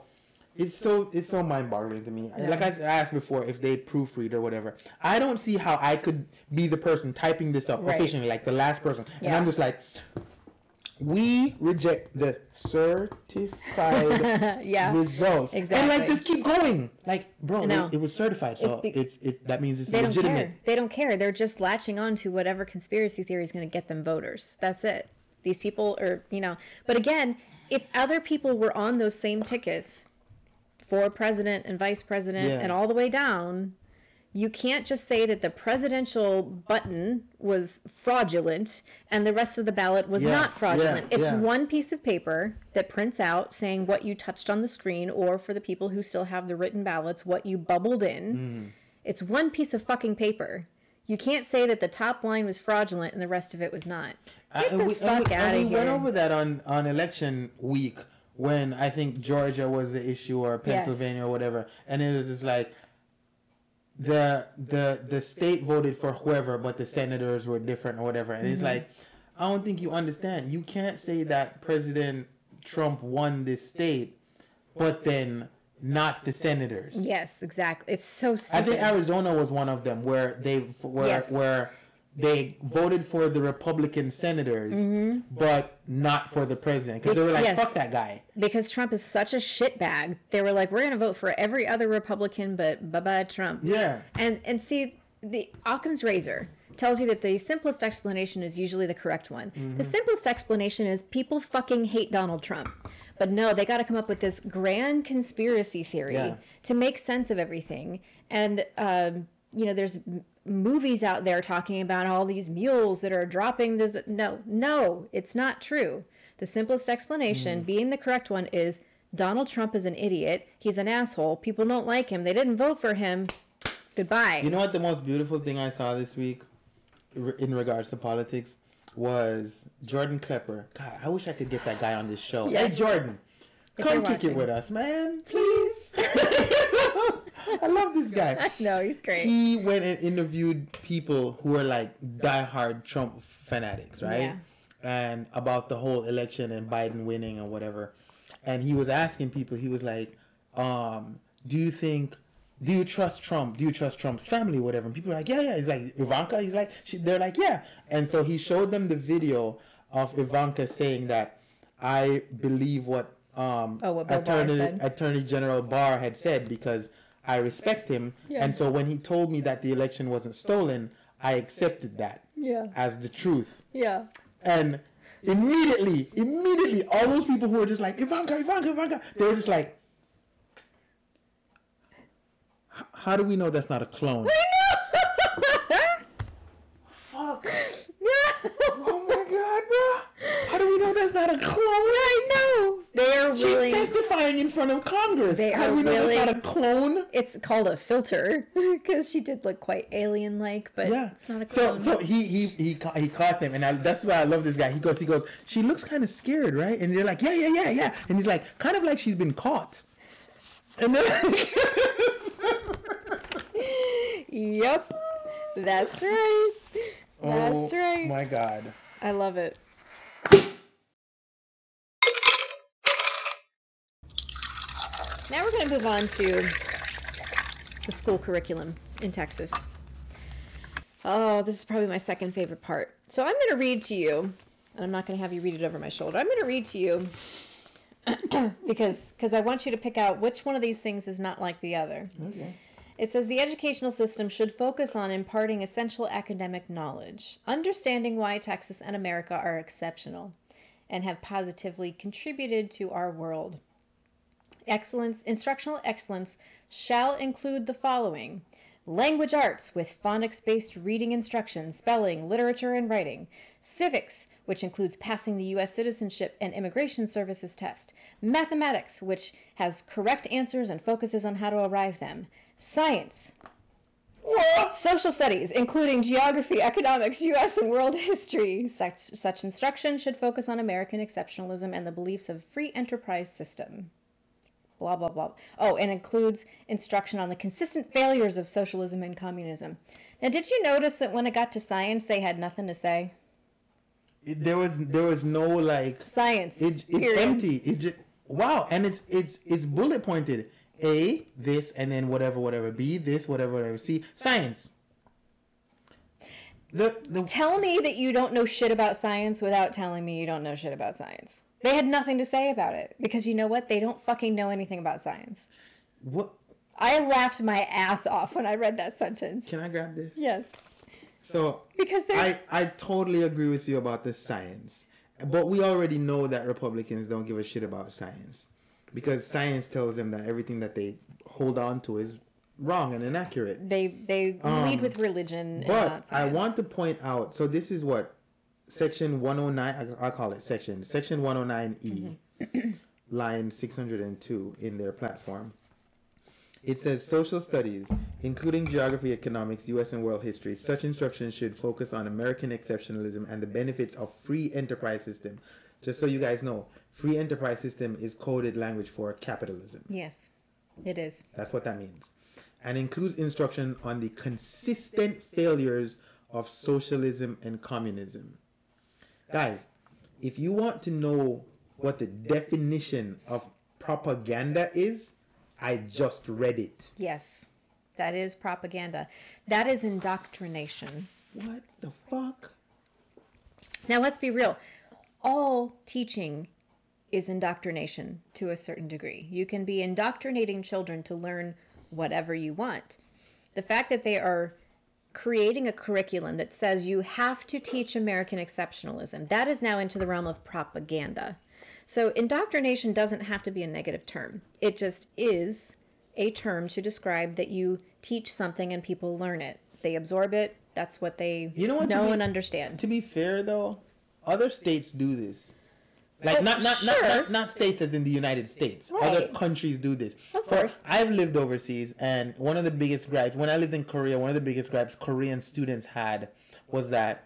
S2: it's so it's so mind boggling to me.
S1: Yeah.
S2: Like I asked before, if they proofread or whatever, I don't see how I could be the person typing this up
S1: Right.
S2: efficiently, like the last person, and I'm just like, we reject the certified
S1: Yeah,
S2: results, and like just keep going. Like, bro,
S1: No.
S2: it, it was certified, so
S1: It's be-
S2: it's it that means it's
S1: They don't
S2: legitimate.
S1: care. They don't care. They're just latching on to whatever conspiracy theory is going to get them voters. That's it. These people are, you know. But again, if other people were on those same tickets for president and vice president
S2: Yeah.
S1: and all the way down, you can't just say that the presidential button was fraudulent and the rest of the ballot was
S2: Yeah,
S1: not fraudulent.
S2: yeah,
S1: it's
S2: yeah.
S1: one piece of paper that prints out saying what you touched on the screen, or for the people who still have the written ballots, what you bubbled in.
S2: Mm-hmm.
S1: It's one piece of fucking paper. You can't say that the top line was fraudulent and the rest of it was not. Get
S2: and
S1: the
S2: we,
S1: fuck
S2: we,
S1: out of
S2: we
S1: here.
S2: went over that on on election week when I think Georgia was the issue or Pennsylvania or whatever, and it was just like the the the state voted for whoever, but the senators were different or whatever, and it's
S1: Mm-hmm.
S2: like I don't think you understand. You can't say that President Trump won this state, but then not the senators.
S1: Yes, exactly. It's so stupid.
S2: I think Arizona was one of them where they where
S1: Yes.
S2: where they voted for the Republican senators, but not for the president because they were like,
S1: Mm-hmm. Yes.
S2: "Fuck that guy."
S1: because Trump is such a shitbag. They were like, we're going to vote for every other Republican, but bye bye Trump.
S2: Yeah,
S1: And and see, the Occam's razor tells you that the simplest explanation is usually the correct one.
S2: Mm-hmm.
S1: The simplest explanation is people fucking hate Donald Trump. But no, they got to come up with this grand conspiracy theory
S2: Yeah.
S1: to make sense of everything. And um, you know, there's movies out there talking about all these mules that are dropping this. No, no, it's not true. The simplest explanation,
S2: Mm.
S1: being the correct one, is Donald Trump is an idiot. He's an asshole. People don't like him. They didn't vote for him. Goodbye.
S2: you know what? The most beautiful thing I saw this week, in regards to politics, was Jordan Klepper. God, I wish I could get that guy on this show. Hey, Jordan,
S1: If
S2: come kick it with us, man, please. I love this guy.
S1: no, he's great.
S2: he went and interviewed people who are like diehard Trump fanatics, right?
S1: Yeah.
S2: And about the whole election and Biden winning or whatever. And he was asking people, he was like, um, do you think do you trust Trump? Do you trust Trump's family, whatever? And people are like, yeah, yeah. He's like Ivanka. He's like, she, they're like, yeah. And so he showed them the video of Ivanka saying that I believe what um,
S1: Oh, what
S2: Attorney. Attorney General Barr had said because I respect him,
S1: Yeah.
S2: and so when he told me that the election wasn't stolen, I accepted that
S1: Yeah.
S2: as the truth.
S1: Yeah.
S2: And immediately, immediately, all those people who were just like Ivanka, Ivanka, Ivanka, they were just like, how do we know that's not a clone? Fuck! Yeah. Oh my god, bro! How do we know that's not a clone?
S1: I know. They're
S2: She's
S1: really.
S2: testifying in front of Congress.
S1: They
S2: How do
S1: are
S2: we know
S1: really-
S2: that's not a clone?
S1: It's called a filter because she did look quite alien-like, but
S2: Yeah.
S1: it's not a clone.
S2: so so he he he ca- he caught them, and I, that's why I love this guy. He goes he goes. She looks kind of scared, right? And they're like, yeah yeah yeah yeah. And he's like, kind of like she's been caught. And then
S1: yep, that's right. Oh that's
S2: oh,
S1: right.
S2: My God.
S1: I love it. Now we're going to move on to the school curriculum in Texas. Oh, this is probably my second favorite part. So I'm going to read to you, and I'm not going to have you read it over my shoulder. I'm going to read to you because because I want you to pick out which one of these things is not like the other.
S2: Okay.
S1: It says the educational system should focus on imparting essential academic knowledge, understanding why Texas and America are exceptional, and have positively contributed to our world. Excellence, instructional excellence shall include the following language arts with phonics based reading instruction, spelling, literature, and writing, civics, which includes passing the U.S. Citizenship and Immigration Services test, mathematics, which has correct answers and focuses on how to arrive them, science, Social studies, including geography, economics, U.S. and world history. Such, such instruction should focus on American exceptionalism and the beliefs of free enterprise system. Blah, blah, blah. Oh, and includes instruction on the consistent failures of socialism and communism. Now, did you notice that when it got to science, they had nothing to say?
S2: It- there was there was no like
S1: Science.
S2: it, it's
S1: period.
S2: empty. It just wow, and it's it's it's bullet pointed. A this and then whatever whatever. B this whatever whatever. C science. The the
S1: Tell me that you don't know shit about science without telling me you don't know shit about science. They had nothing to say about it because you know what? They don't fucking know anything about science.
S2: what
S1: I laughed my ass off when I read that sentence.
S2: can I grab this?
S1: Yes.
S2: So
S1: Because
S2: I, I totally agree with you about the science. But we already know that Republicans don't give a shit about science. Because science tells them that everything that they hold on to is wrong and inaccurate.
S1: they they lead with religion and
S2: Um, But I want to point out so this is what section 109 I, I call it section section 109E line 602 in their platform. It says social studies, including geography, economics, US and world history. Such instruction should focus on American exceptionalism and the benefits of free enterprise system. Just so you guys know, free enterprise system is coded language for capitalism.
S1: Yes, it is.
S2: That's what that means. And includes instruction on the consistent failures of socialism and communism. Guys, if you want to know what the definition of propaganda is, I just read it.
S1: Yes, that is propaganda. That is indoctrination.
S2: What the fuck?
S1: Now, let's be real. All teaching is indoctrination to a certain degree. You can be indoctrinating children to learn whatever you want. The fact that they are creating a curriculum that says you have to teach American exceptionalism, that is now into the realm of propaganda. So, indoctrination doesn't have to be a negative term, it just is a term to describe that you teach something and people learn it. They absorb it. That's what they
S2: You know what,
S1: know
S2: be-
S1: and understand.
S2: To be fair though, other states do this. Like
S1: Oh,
S2: not, not, not
S1: sure.
S2: not not states as in the United States. Other countries do this.
S1: Of
S2: For-
S1: course.
S2: I've lived overseas and one of the biggest gripes when I lived in Korea, one of the biggest gripes Korean students had was that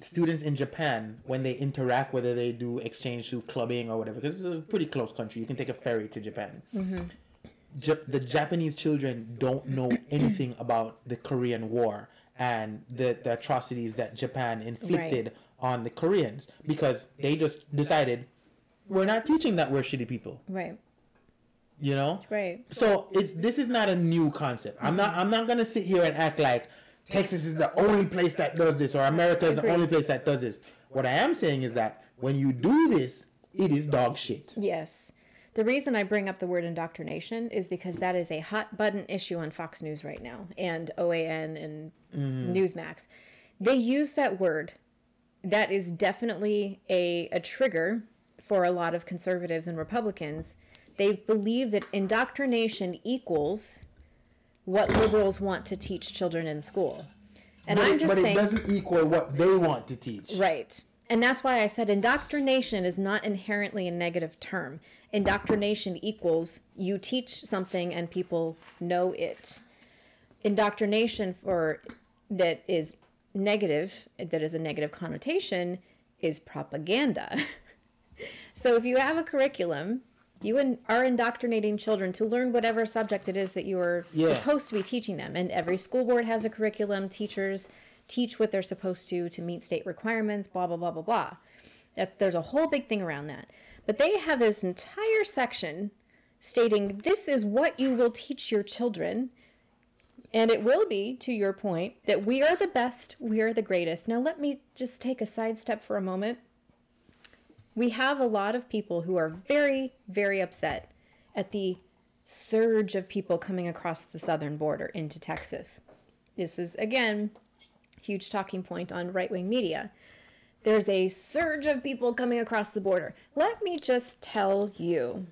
S2: students in Japan, when they interact, whether they do exchange through clubbing or whatever, because it's a pretty close country, you can take a ferry to Japan. Mm-hmm. Jap- the Japanese children don't know anything about the Korean War and the, the atrocities that Japan inflicted on the Koreans because they just decided we're not teaching that we're shitty people,
S1: Right,
S2: you know?
S1: right.
S2: So it's this is not a new concept. I'm not I'm not gonna sit here and act like Texas is the only place that does this or America is the only place that does this. What I am saying is that when you do this, it is dog shit.
S1: Yes. The reason I bring up the word indoctrination is because that is a hot button issue on Fox News right now and OAN and mm-hmm. Newsmax. They use that word. That is definitely a, a trigger for a lot of conservatives and Republicans. They believe that indoctrination equals what liberals want to teach children in school. And
S2: but
S1: I'm
S2: it,
S1: just
S2: but
S1: saying
S2: it doesn't equal what they want to teach.
S1: Right. And that's why I said indoctrination is not inherently a negative term. Indoctrination equals you teach something and people know it. Indoctrination for that is negative, that is a negative connotation, is propaganda. so if you have a curriculum, you in, are indoctrinating children to learn whatever subject it is that you are
S2: Yeah.
S1: supposed to be teaching them. And every school board has a curriculum. Teachers teach what they're supposed to to meet state requirements, blah, blah, blah, blah, blah. That, there's a whole big thing around that. But they have this entire section stating this is what you will teach your children. And it will be, to your point, that we are the best, we are the greatest. Now, let me just take a sidestep for a moment. We have a lot of people who are very, very upset at the surge of people coming across the southern border into Texas. This is, again, huge talking point on right wing media. There's a surge of people coming across the border. Let me just tell you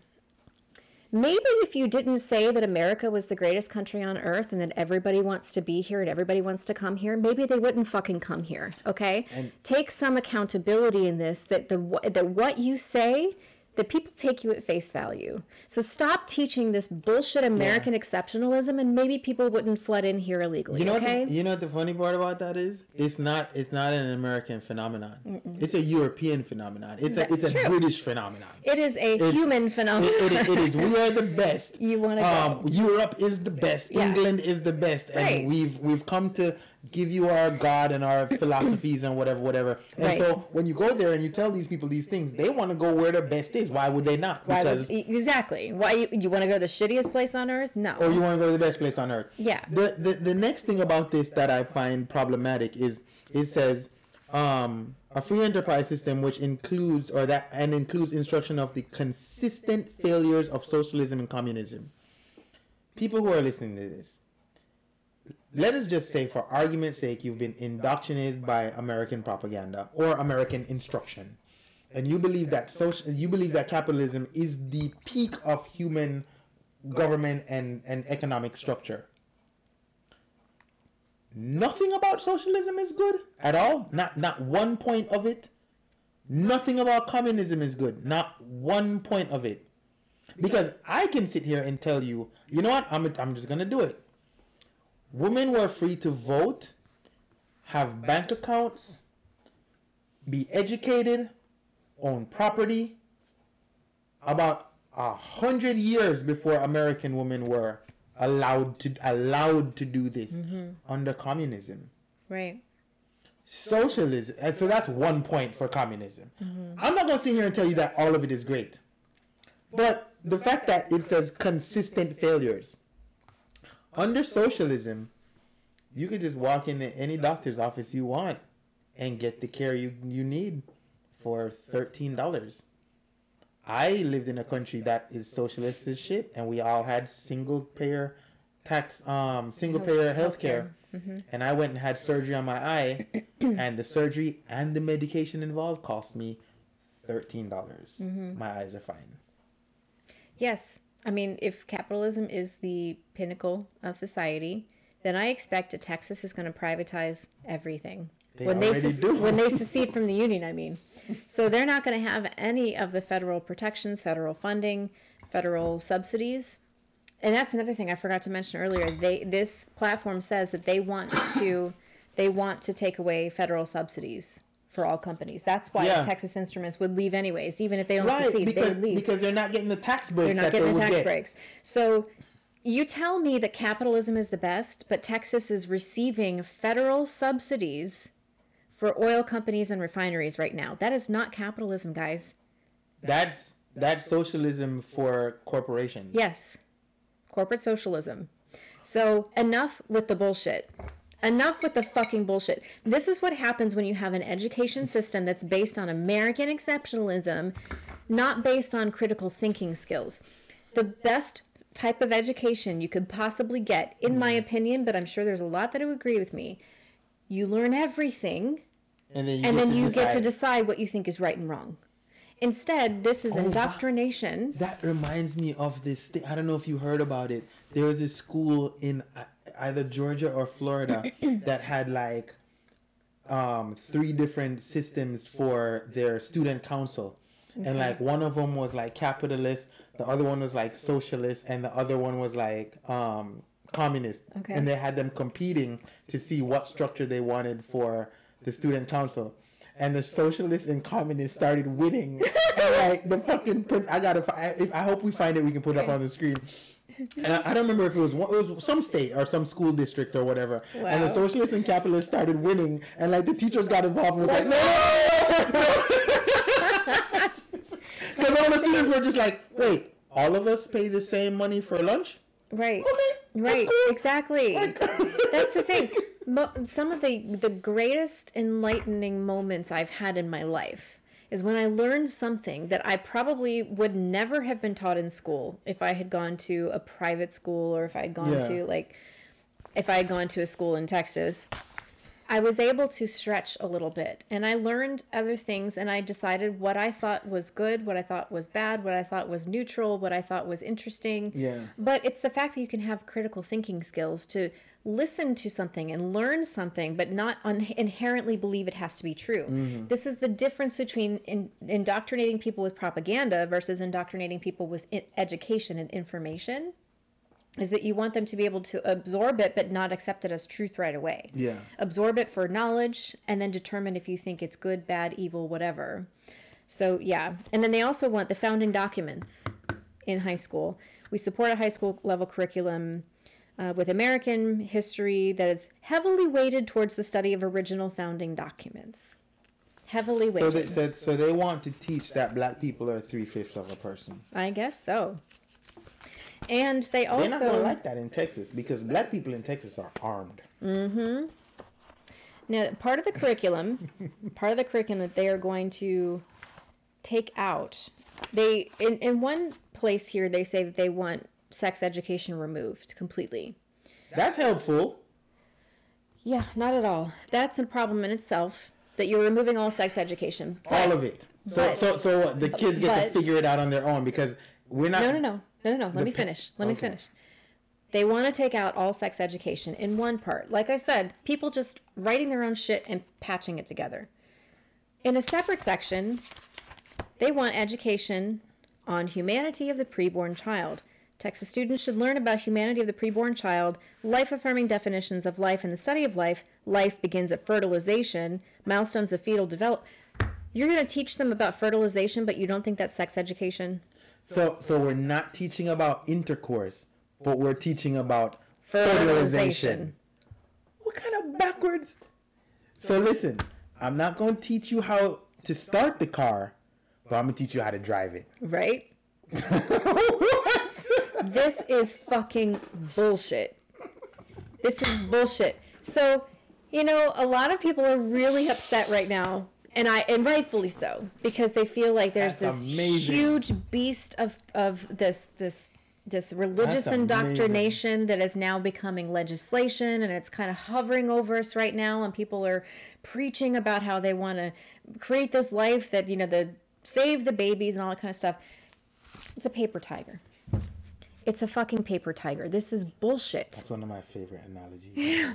S1: maybe if you didn't say that America was the greatest country on earth and that everybody wants to be here and everybody wants to come here, maybe they wouldn't fucking come here. Okay? take some accountability in this that the that what you say that people take you at face value. So stop teaching this bullshit American exceptionalism and maybe people wouldn't flood in here illegally.
S2: You know,
S1: okay?
S2: what the, you know what the funny part about that is? It's not. It's not an American phenomenon. It's a European phenomenon. It's a. It's a
S1: true.
S2: British phenomenon.
S1: it is a
S2: It's-
S1: human phenomenon.
S2: it, it is. We are the best.
S1: You wanna
S2: Um,
S1: go.
S2: Europe is the best.
S1: Yeah.
S2: England is the best, and
S1: Right.
S2: we've we've come to give you our God and our philosophies and whatever, whatever. And
S1: Right.
S2: so when you go there and you tell these people these things, they want to go where the best is. Why would they not?
S1: Why would-
S2: Because
S1: e- exactly. Why you, you want to go to the shittiest place on earth? No.
S2: or you want to go to the best place on earth.
S1: Yeah.
S2: The, the the next thing about this that I find problematic is it says um, a free enterprise system which includes or that and includes instruction of the consistent failures of socialism and communism. People who are listening to this, let us just say, for argument's sake, you've been indoctrinated by American propaganda or American instruction, and you believe that social, you believe that capitalism is the peak of human government and, and economic structure. Nothing about socialism is good at all. Not not one point of it. Nothing about communism is good. Not one point of it. Because I can sit here and tell you, you know what? I'm I'm just gonna do it. Women were free to vote, have bank accounts, be educated, own property. About a hundred years before American women were allowed to allowed to do this mm-hmm. under communism
S1: right.
S2: socialism and so that's one point for communism mm-hmm. i'm not going to sit here and tell you that all of it is great but the fact that it says consistent failures under socialism you could just walk into any doctor's office you want and get the care you, you need for $13 i lived in a country that is socialist as shit and we all had single payer tax um single payer health care and I went and had surgery on my eye, and the surgery and the medication involved cost me thirteen dollars. My eyes are fine.
S1: Yes. I mean, if capitalism is the pinnacle of society, then I expect that Texas is going to privatize everything.
S2: They
S1: when they
S2: already
S1: sec-
S2: do.
S1: when they secede from the union, I mean. So they're not going to have any of the federal protections, federal funding, federal subsidies. And that's another thing I forgot to mention earlier. They this platform says that they want to they want to take away federal subsidies for all companies. That's why
S2: Yeah.
S1: Texas Instruments would leave anyways, even if they don't
S2: Right,
S1: they
S2: because
S1: would leave
S2: because they're not getting the tax breaks.
S1: they're not getting
S2: they
S1: the tax
S2: get.
S1: breaks. So you tell me that capitalism is the best, but Texas is receiving federal subsidies for oil companies and refineries right now. That is not capitalism, guys.
S2: That's that's socialism for corporations.
S1: Yes. Corporate socialism. So enough with the bullshit. Enough with the fucking bullshit. This is what happens when you have an education system that's based on American exceptionalism, not based on critical thinking skills. The best type of education you could possibly get, in my opinion, but I'm sure there's a lot that would agree with me. You learn everything,
S2: and then you
S1: and
S2: get
S1: then
S2: to
S1: you get to
S2: decide.
S1: what you think is right and wrong. Instead, this is
S2: wow.
S1: indoctrination.
S2: That reminds me of this thing. I don't know if you heard about it. There was a school in uh, either Georgia or Florida that had like um, three different systems for their student council. And like one of them was like capitalist, the other one was like socialist, and the other one was like um, communist.
S1: Okay.
S2: And they had them competing to see what structure they wanted for the student council. And the socialists and communists started winning. and like the fucking, I gotta, I, I hope we find it. We can put it up on the screen. And I, I don't remember if it was one, it was some state or some school district or whatever. Wow. And the socialists and capitalists started winning, and like the teachers got involved and was like, no, because all the students were just like, wait, all of us pay the same money for lunch.
S1: Right.
S2: Okay,
S1: Right.
S2: cool.
S1: Exactly. That's the thing. Mo- Some of the the greatest enlightening moments I've had in my life is when I learned something that I probably would never have been taught in school if I had gone to a private school or if I had gone
S2: Yeah.
S1: to like if I had gone to a school in Texas. I was able to stretch a little bit and I learned other things and I decided what I thought was good, what I thought was bad, what I thought was neutral, what I thought was interesting.
S2: Yeah.
S1: But it's the fact that you can have critical thinking skills to listen to something and learn something, but not un- inherently believe it has to be true. Mm-hmm. This is the difference between in- indoctrinating people with propaganda versus indoctrinating people with i- education and information. Is that you want them to be able to absorb it but not accept it as truth right away
S2: Yeah.
S1: absorb it for knowledge and then determine if you think it's good, bad, evil, whatever. So, yeah. And then they also want the founding documents in high school. We support a high school level curriculum. Uh, with American history that is heavily weighted towards the study of original founding documents. Heavily weighted.
S2: So they said so they want to teach that black people are three fifths of a person.
S1: I guess so. And they also.
S2: They're not gonna like that in Texas because black people in Texas are armed. Mm hmm.
S1: Now part of the curriculum, part of the curriculum that they are going to take out. They in in one place here they say that they want sex education removed completely.
S2: That's helpful.
S1: Yeah, not at all. That's a problem in itself that you're removing all sex education.
S2: All of it. So
S1: But-
S2: so so the kids get to figure it out on their own because we're not
S1: No, no, no, no, no, no. Let me finish. Let me finish. They want to take out all sex education in one part. Like I said, people just writing their own shit and patching it together. In a separate section, they want education on humanity of the preborn child. Texas students should learn about humanity of the preborn child, life affirming definitions of life and the study of life. Life begins at fertilization, milestones of fetal develop. You're going to teach them about fertilization, but you don't think that's sex education?
S2: So so we're not teaching about intercourse, but we're teaching about fertilization.
S1: Fertilization.
S2: What kind of backwards? So listen, I'm not going to teach you how to start the car, but I'm going to teach you how to drive it.
S1: Right? This is fucking bullshit. This is bullshit. So, you know, a lot of people are really upset right now, and I and rightfully so, because they feel like there's
S2: That's
S1: this
S2: amazing.
S1: huge beast of of this this this religious
S2: That's
S1: indoctrination that is now becoming legislation and it's kind of hovering over us right now and people are preaching about how they want to create this life that you know the save the babies and all that kind of stuff it's a paper tiger it's a fucking paper tiger this is bullshit
S2: That's one of my favorite analogies. Yeah.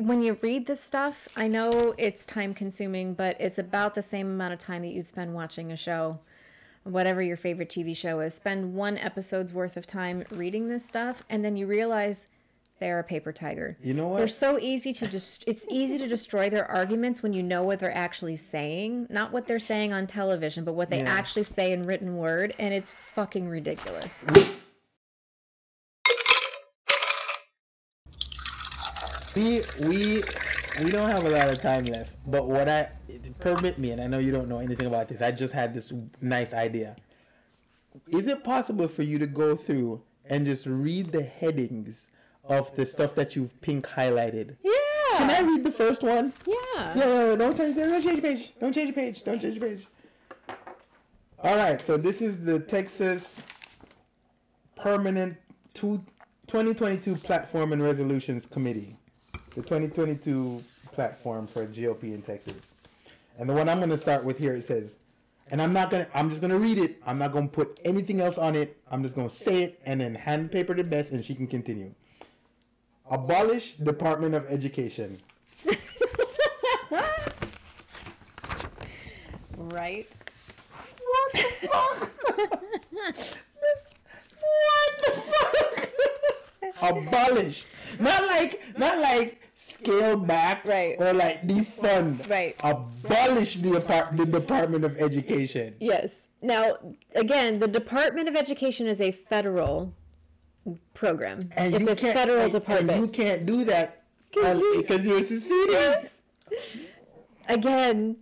S1: when you read this stuff i know it's time consuming but it's about the same amount of time that you'd spend watching a show whatever your favorite tv show is spend one episode's worth of time reading this stuff and then you realize they're a paper tiger
S2: You know what?
S1: they're so easy to just it's easy to destroy their arguments when you know what they're actually saying not what they're saying on television but what they
S2: Yeah.
S1: actually say in written word and it's fucking ridiculous
S2: We we we don't have a lot of time left, but what I permit me, and I know you don't know anything about this. I just had this nice idea. Is it possible for you to go through and just read the headings of the stuff that you've pink highlighted? Yeah. Can I read the first one?
S1: yeah
S2: Yeah, yeah, yeah, don't change, don't change page. Don't change the page. Don't change the page. All right, so this is the Texas Permanent two, 2022 Platform and Resolutions Committee, the 2022 platform for GOP in Texas. And the one I'm going to start with here it says, and I'm not going to, I'm just going to read it. I'm not going to put anything else on it. I'm just going to say it and then hand paper to Beth and she can continue. Abolish Department of Education.
S1: right
S2: What the fuck? what the fuck? Abolish. Not like not like scale back
S1: Right.
S2: or like defund.
S1: Right.
S2: Abolish the apart- the Department of Education.
S1: Yes. Now, again, the Department of Education is a federal program.
S2: And
S1: it's a federal
S2: and-
S1: department.
S2: And you can't do that
S1: uh, 'Cause
S2: because you're seceding.
S1: Again,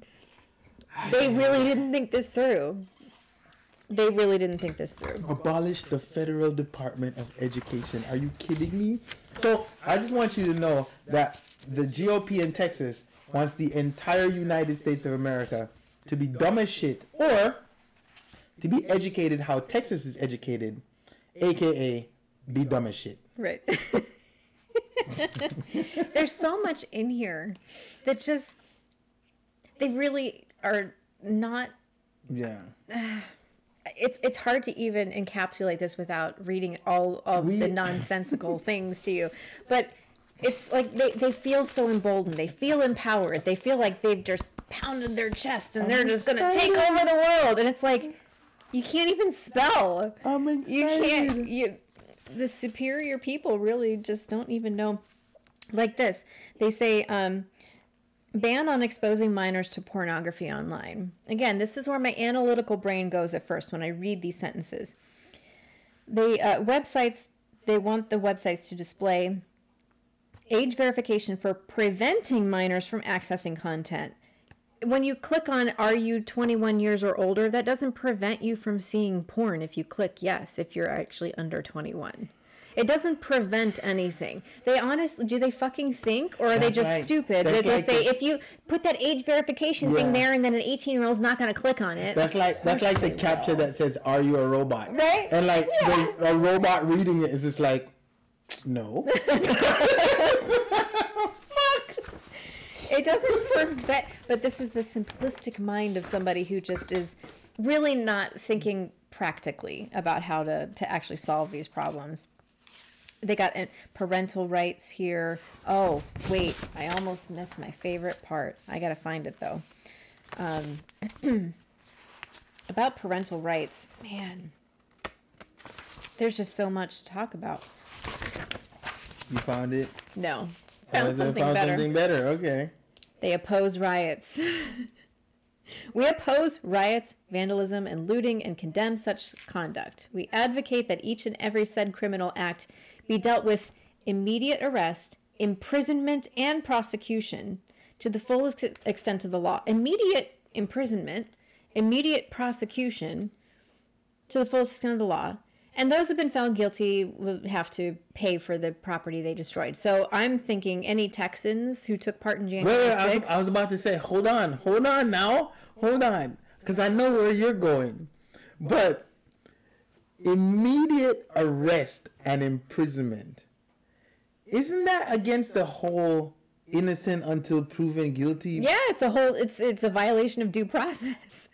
S1: they really didn't think this through. They really didn't think this through.
S2: Abolish the Federal Department of Education. Are you kidding me? So I just want you to know that the GOP in Texas wants the entire United States of America to be dumb as shit or to be educated how Texas is educated, aka be dumb as shit.
S1: Right. There's so much in here that just they really are not
S2: Yeah.
S1: it's it's hard to even encapsulate this without reading all of
S2: We-
S1: the nonsensical things to you. But it's like they, they feel so emboldened. They feel empowered. They feel like they've just pounded their chest and they're
S2: I'm
S1: just gonna take over the world. And it's like you can't even spell.
S2: I'm excited.
S1: You can't you the superior people really just don't even know like this. They say um ban on exposing minors to pornography online. Again, this is where my analytical brain goes at first when I read these sentences. The uh, websites they want the websites to display age verification for preventing minors from accessing content. When you click on are you 21 years or older, that doesn't prevent you from seeing porn if you click yes if you're actually under 21. It doesn't prevent anything. They honestly do they fucking think or are they just
S2: like-
S1: stupid? They,
S2: that's
S1: they
S2: like
S1: say
S2: the-
S1: if you put that age verification thing there and then an 18 year old's not going to click on it.
S2: That's like that's like the
S1: CAPTCHA
S2: that says "Are you a robot?"
S1: Right?
S2: And like
S1: Yeah.
S2: the, a robot reading it is just like, no.
S1: It doesn't prevent, but this is the simplistic mind of somebody who just is really not thinking practically about how to, to actually solve these problems. They got uh, parental rights here. Oh, wait, I almost missed my favorite part. I gotta find it though. Um, about parental rights, man, there's just so much to talk about.
S2: you found it.
S1: No,
S2: Oh,
S1: found
S2: it-
S1: something
S2: found
S1: better.
S2: something better. Okay.
S1: They oppose riots. we oppose riots, vandalism, and looting and condemn such conduct. We advocate that each and every said criminal act be dealt with immediate arrest, imprisonment, and prosecution to the full ex- extent of the law. Immediate imprisonment, immediate prosecution to the full extent of the law. And those who've been found guilty will have to pay for the property they destroyed. So I'm thinking any Texans who took part in January
S2: wait, I
S1: 6th.
S2: was, I was about to say, hold on, hold on now, hold on, because I know where you're going, but immediate arrest and imprisonment isn't that against the whole innocent until proven guilty?
S1: Yeah, it's a whole it's it's a violation of due process.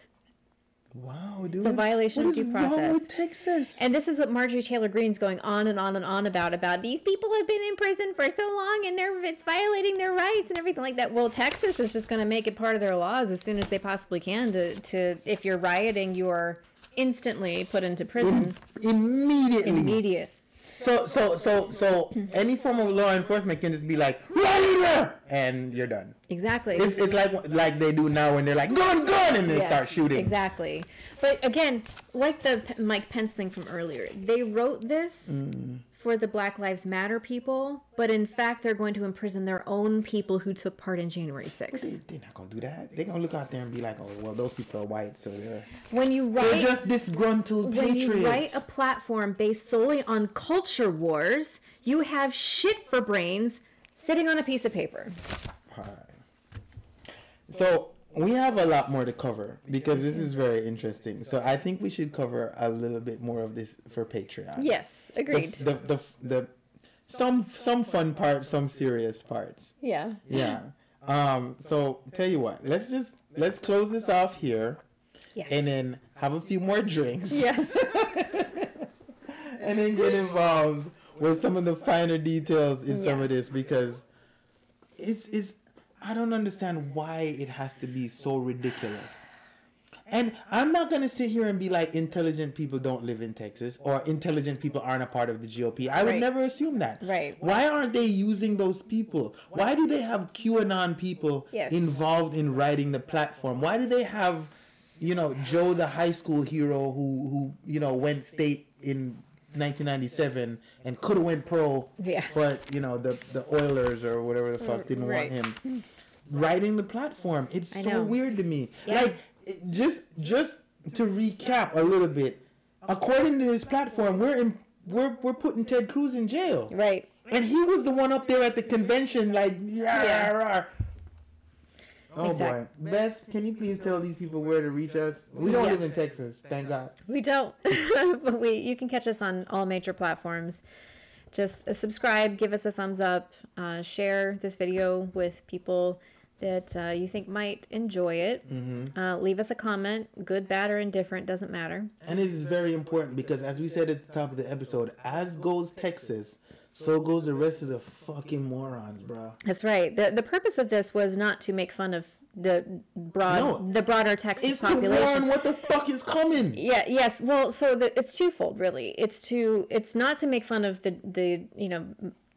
S2: Wow, dude, It's
S1: a violation of due
S2: wrong
S1: process.
S2: with Texas?
S1: And this is what Marjorie Taylor Greene's going on and on and on about about these people have been in prison for so long and they're it's violating their rights and everything like that. Well, Texas is just going to make it part of their laws as soon as they possibly can to to if you're rioting, you are instantly put into prison.
S2: Immediately.
S1: Immediate.
S2: So so so so any form of law enforcement can just be like raider, and you're done.
S1: Exactly.
S2: It's, it's like like they do now when they're like gun gun and they
S1: Yes,
S2: start shooting.
S1: Exactly. But again, like the P- Mike Pence thing from earlier, they wrote this
S2: Mm.
S1: For the Black Lives Matter people, but in fact, they're going to imprison their own people who took part in January 6th.
S2: They, they're not gonna do that. They're gonna look out there and be like, oh well, those people are white, so they're
S1: When you write, they're
S2: just disgruntled
S1: when
S2: patriots.
S1: When you write a platform based solely on culture wars, you have shit for brains sitting on a piece of paper.
S2: Alright. So we have a lot more to cover because this is very interesting. So I think we should cover a little bit more of this for Patreon.
S1: Yes, agreed.
S2: the, the, the some some fun parts, some serious parts.
S1: yeah.
S2: Yeah. Um. So tell you what, let's just let's close this off here,
S1: Yes.
S2: and then have a few more drinks,
S1: yes.
S2: and then get involved with some of the finer details in some of this because it's it's I don't understand why it has to be so ridiculous. And I'm not gonna sit here and be like intelligent people don't live in Texas or intelligent people aren't a part of the GOP. I would
S1: Right.
S2: never assume that.
S1: Right.
S2: Why aren't they using those people? Why do they have QAnon people
S1: Yes.
S2: involved in writing the platform? Why do they have, you know, Joe the high school hero who who you know went state in 1997 and could have went pro,
S1: Yeah.
S2: but you know the the Oilers or whatever the fuck didn't
S1: right.
S2: want him writing the platform. It's
S1: I
S2: so
S1: know.
S2: weird to me.
S1: Yeah.
S2: Like just just to recap a little bit, according to this platform, we're in we're we're putting Ted Cruz in jail.
S1: Right.
S2: And he was the one up there at the convention, like, yeah.
S1: Yeah.
S2: Rah. Oh
S1: Exact-
S2: boy, Beth, can you please tell these people where to reach us? We don't live in Texas, thank God.
S1: We don't, but we you can catch us on all major platforms. Just uh, subscribe, give us a thumbs up, uh, share this video with people that uh, you think might enjoy it. Uh, leave us a comment, good, bad, or indifferent, doesn't matter.
S2: And it is very important because, as we said at the top of the episode, as goes Texas, so goes the rest of the fucking morons, bro.
S1: That's right. the The purpose of this was not to make fun of the broad,
S2: No.
S1: the broader Texas
S2: It's
S1: population.
S2: what the fuck is coming.
S1: Yeah. Yes. Well, so the, it's twofold, really. It's to it's not to make fun of the the you know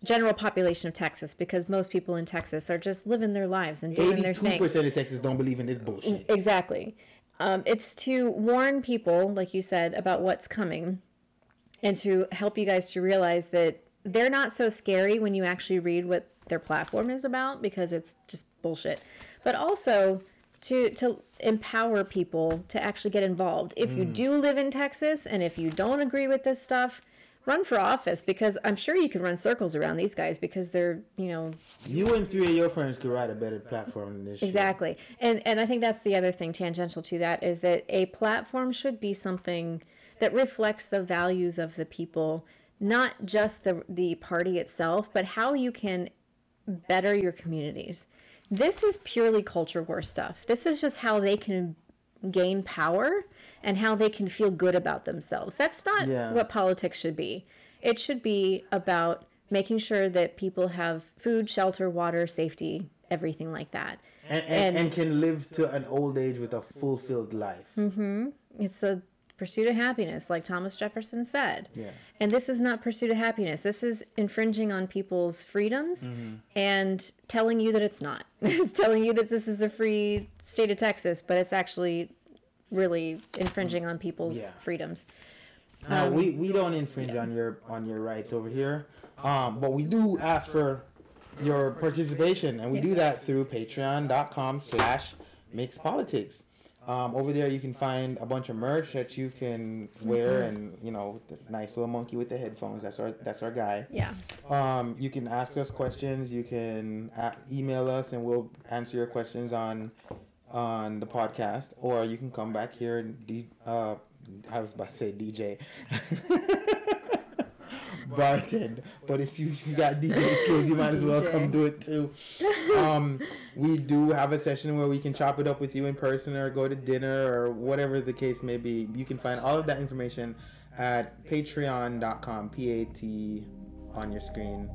S1: general population of Texas because most people in Texas are just living their lives and doing their
S2: Eighty-two
S1: thing.
S2: percent of Texas don't believe in this bullshit.
S1: Exactly. Um, it's to warn people, like you said, about what's coming. and to help you guys to realize that they're not so scary when you actually read what their platform is about because it's just bullshit. But also to to empower people to actually get involved. If you mm. do live in Texas and if you don't agree with this stuff, run for office because I'm sure you can run circles around these guys because they're, you know,
S2: You and three of your friends could write a better platform than this.
S1: Exactly. And and I think that's the other thing tangential to that is that a platform should be something that reflects the values of the people, not just the the party itself, but how you can better your communities. This is purely culture war stuff. This is just how they can gain power and how they can feel good about themselves. That's not
S2: Yeah.
S1: what politics should be. It should be about making sure that people have food, shelter, water, safety, everything like that.
S2: And, and,
S1: And-
S2: and can live to an old age with a fulfilled life. Mm-hmm.
S1: It's the pursuit of happiness, like Thomas Jefferson said.
S2: Yeah.
S1: And this is not pursuit of happiness. This is infringing on people's freedoms and telling you that it's not. it's telling you that this is the free state of Texas, but it's actually really infringing on people's
S2: Yeah.
S1: freedoms.
S2: Uh, we we don't infringe on your on your rights over here, um, but we do ask for your participation, and we do that through Patreon.com/slash Mixed Politics. Um, over there, you can find a bunch of merch that you can wear, and you know, the nice little monkey with the headphones. That's our that's our guy.
S1: Yeah.
S2: Um, you can ask us questions. You can email us, and we'll answer your questions on on the podcast. Or you can come back here and D, uh, I was about to say DJ. Bartend, but if you, if you got DJ skills, you might as well come do it too. Um, we do have a session where we can chop it up with you in person or go to dinner or whatever the case may be. You can find all of that information at patreon.com, P A T on your screen.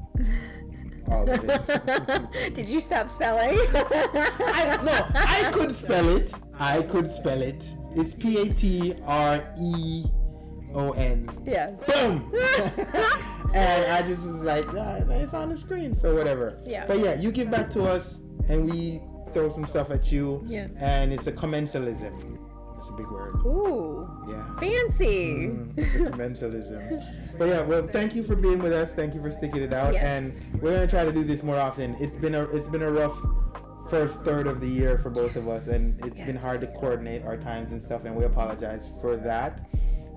S2: All of it.
S1: Did you stop spelling?
S2: I, no, I could spell it. I could spell it. It's P A T R E O N.
S1: yes.
S2: Boom! and I just was like, nah, it's on the screen, so whatever.
S1: Yeah.
S2: But yeah, you give back to us, and we throw some stuff at you.
S1: Yeah.
S2: And it's a commensalism. That's a big word.
S1: Ooh,
S2: Yeah.
S1: fancy.
S2: Mm, it's a commensalism. But yeah, well, thank you for being with us. Thank you for sticking it out,
S1: Yes.
S2: and we're gonna try to do this more often. It's been a it's been a rough first third of the year for both of us, and it's been hard to coordinate our times and stuff, and we apologize for that.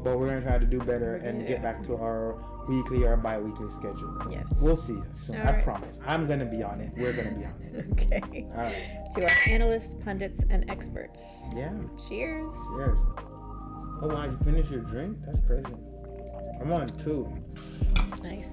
S2: But we're gonna try to do better and get back to our weekly or bi-weekly schedule.
S1: Yes.
S2: We'll see you soon.
S1: All
S2: I
S1: right.
S2: promise. I'm gonna be on it. We're gonna be on it.
S1: Okay.
S2: All right.
S1: To our analysts, pundits, and experts.
S2: Yeah.
S1: Cheers.
S2: Cheers. Oh wow, you finished your drink? That's crazy. I'm on two.
S1: Nice.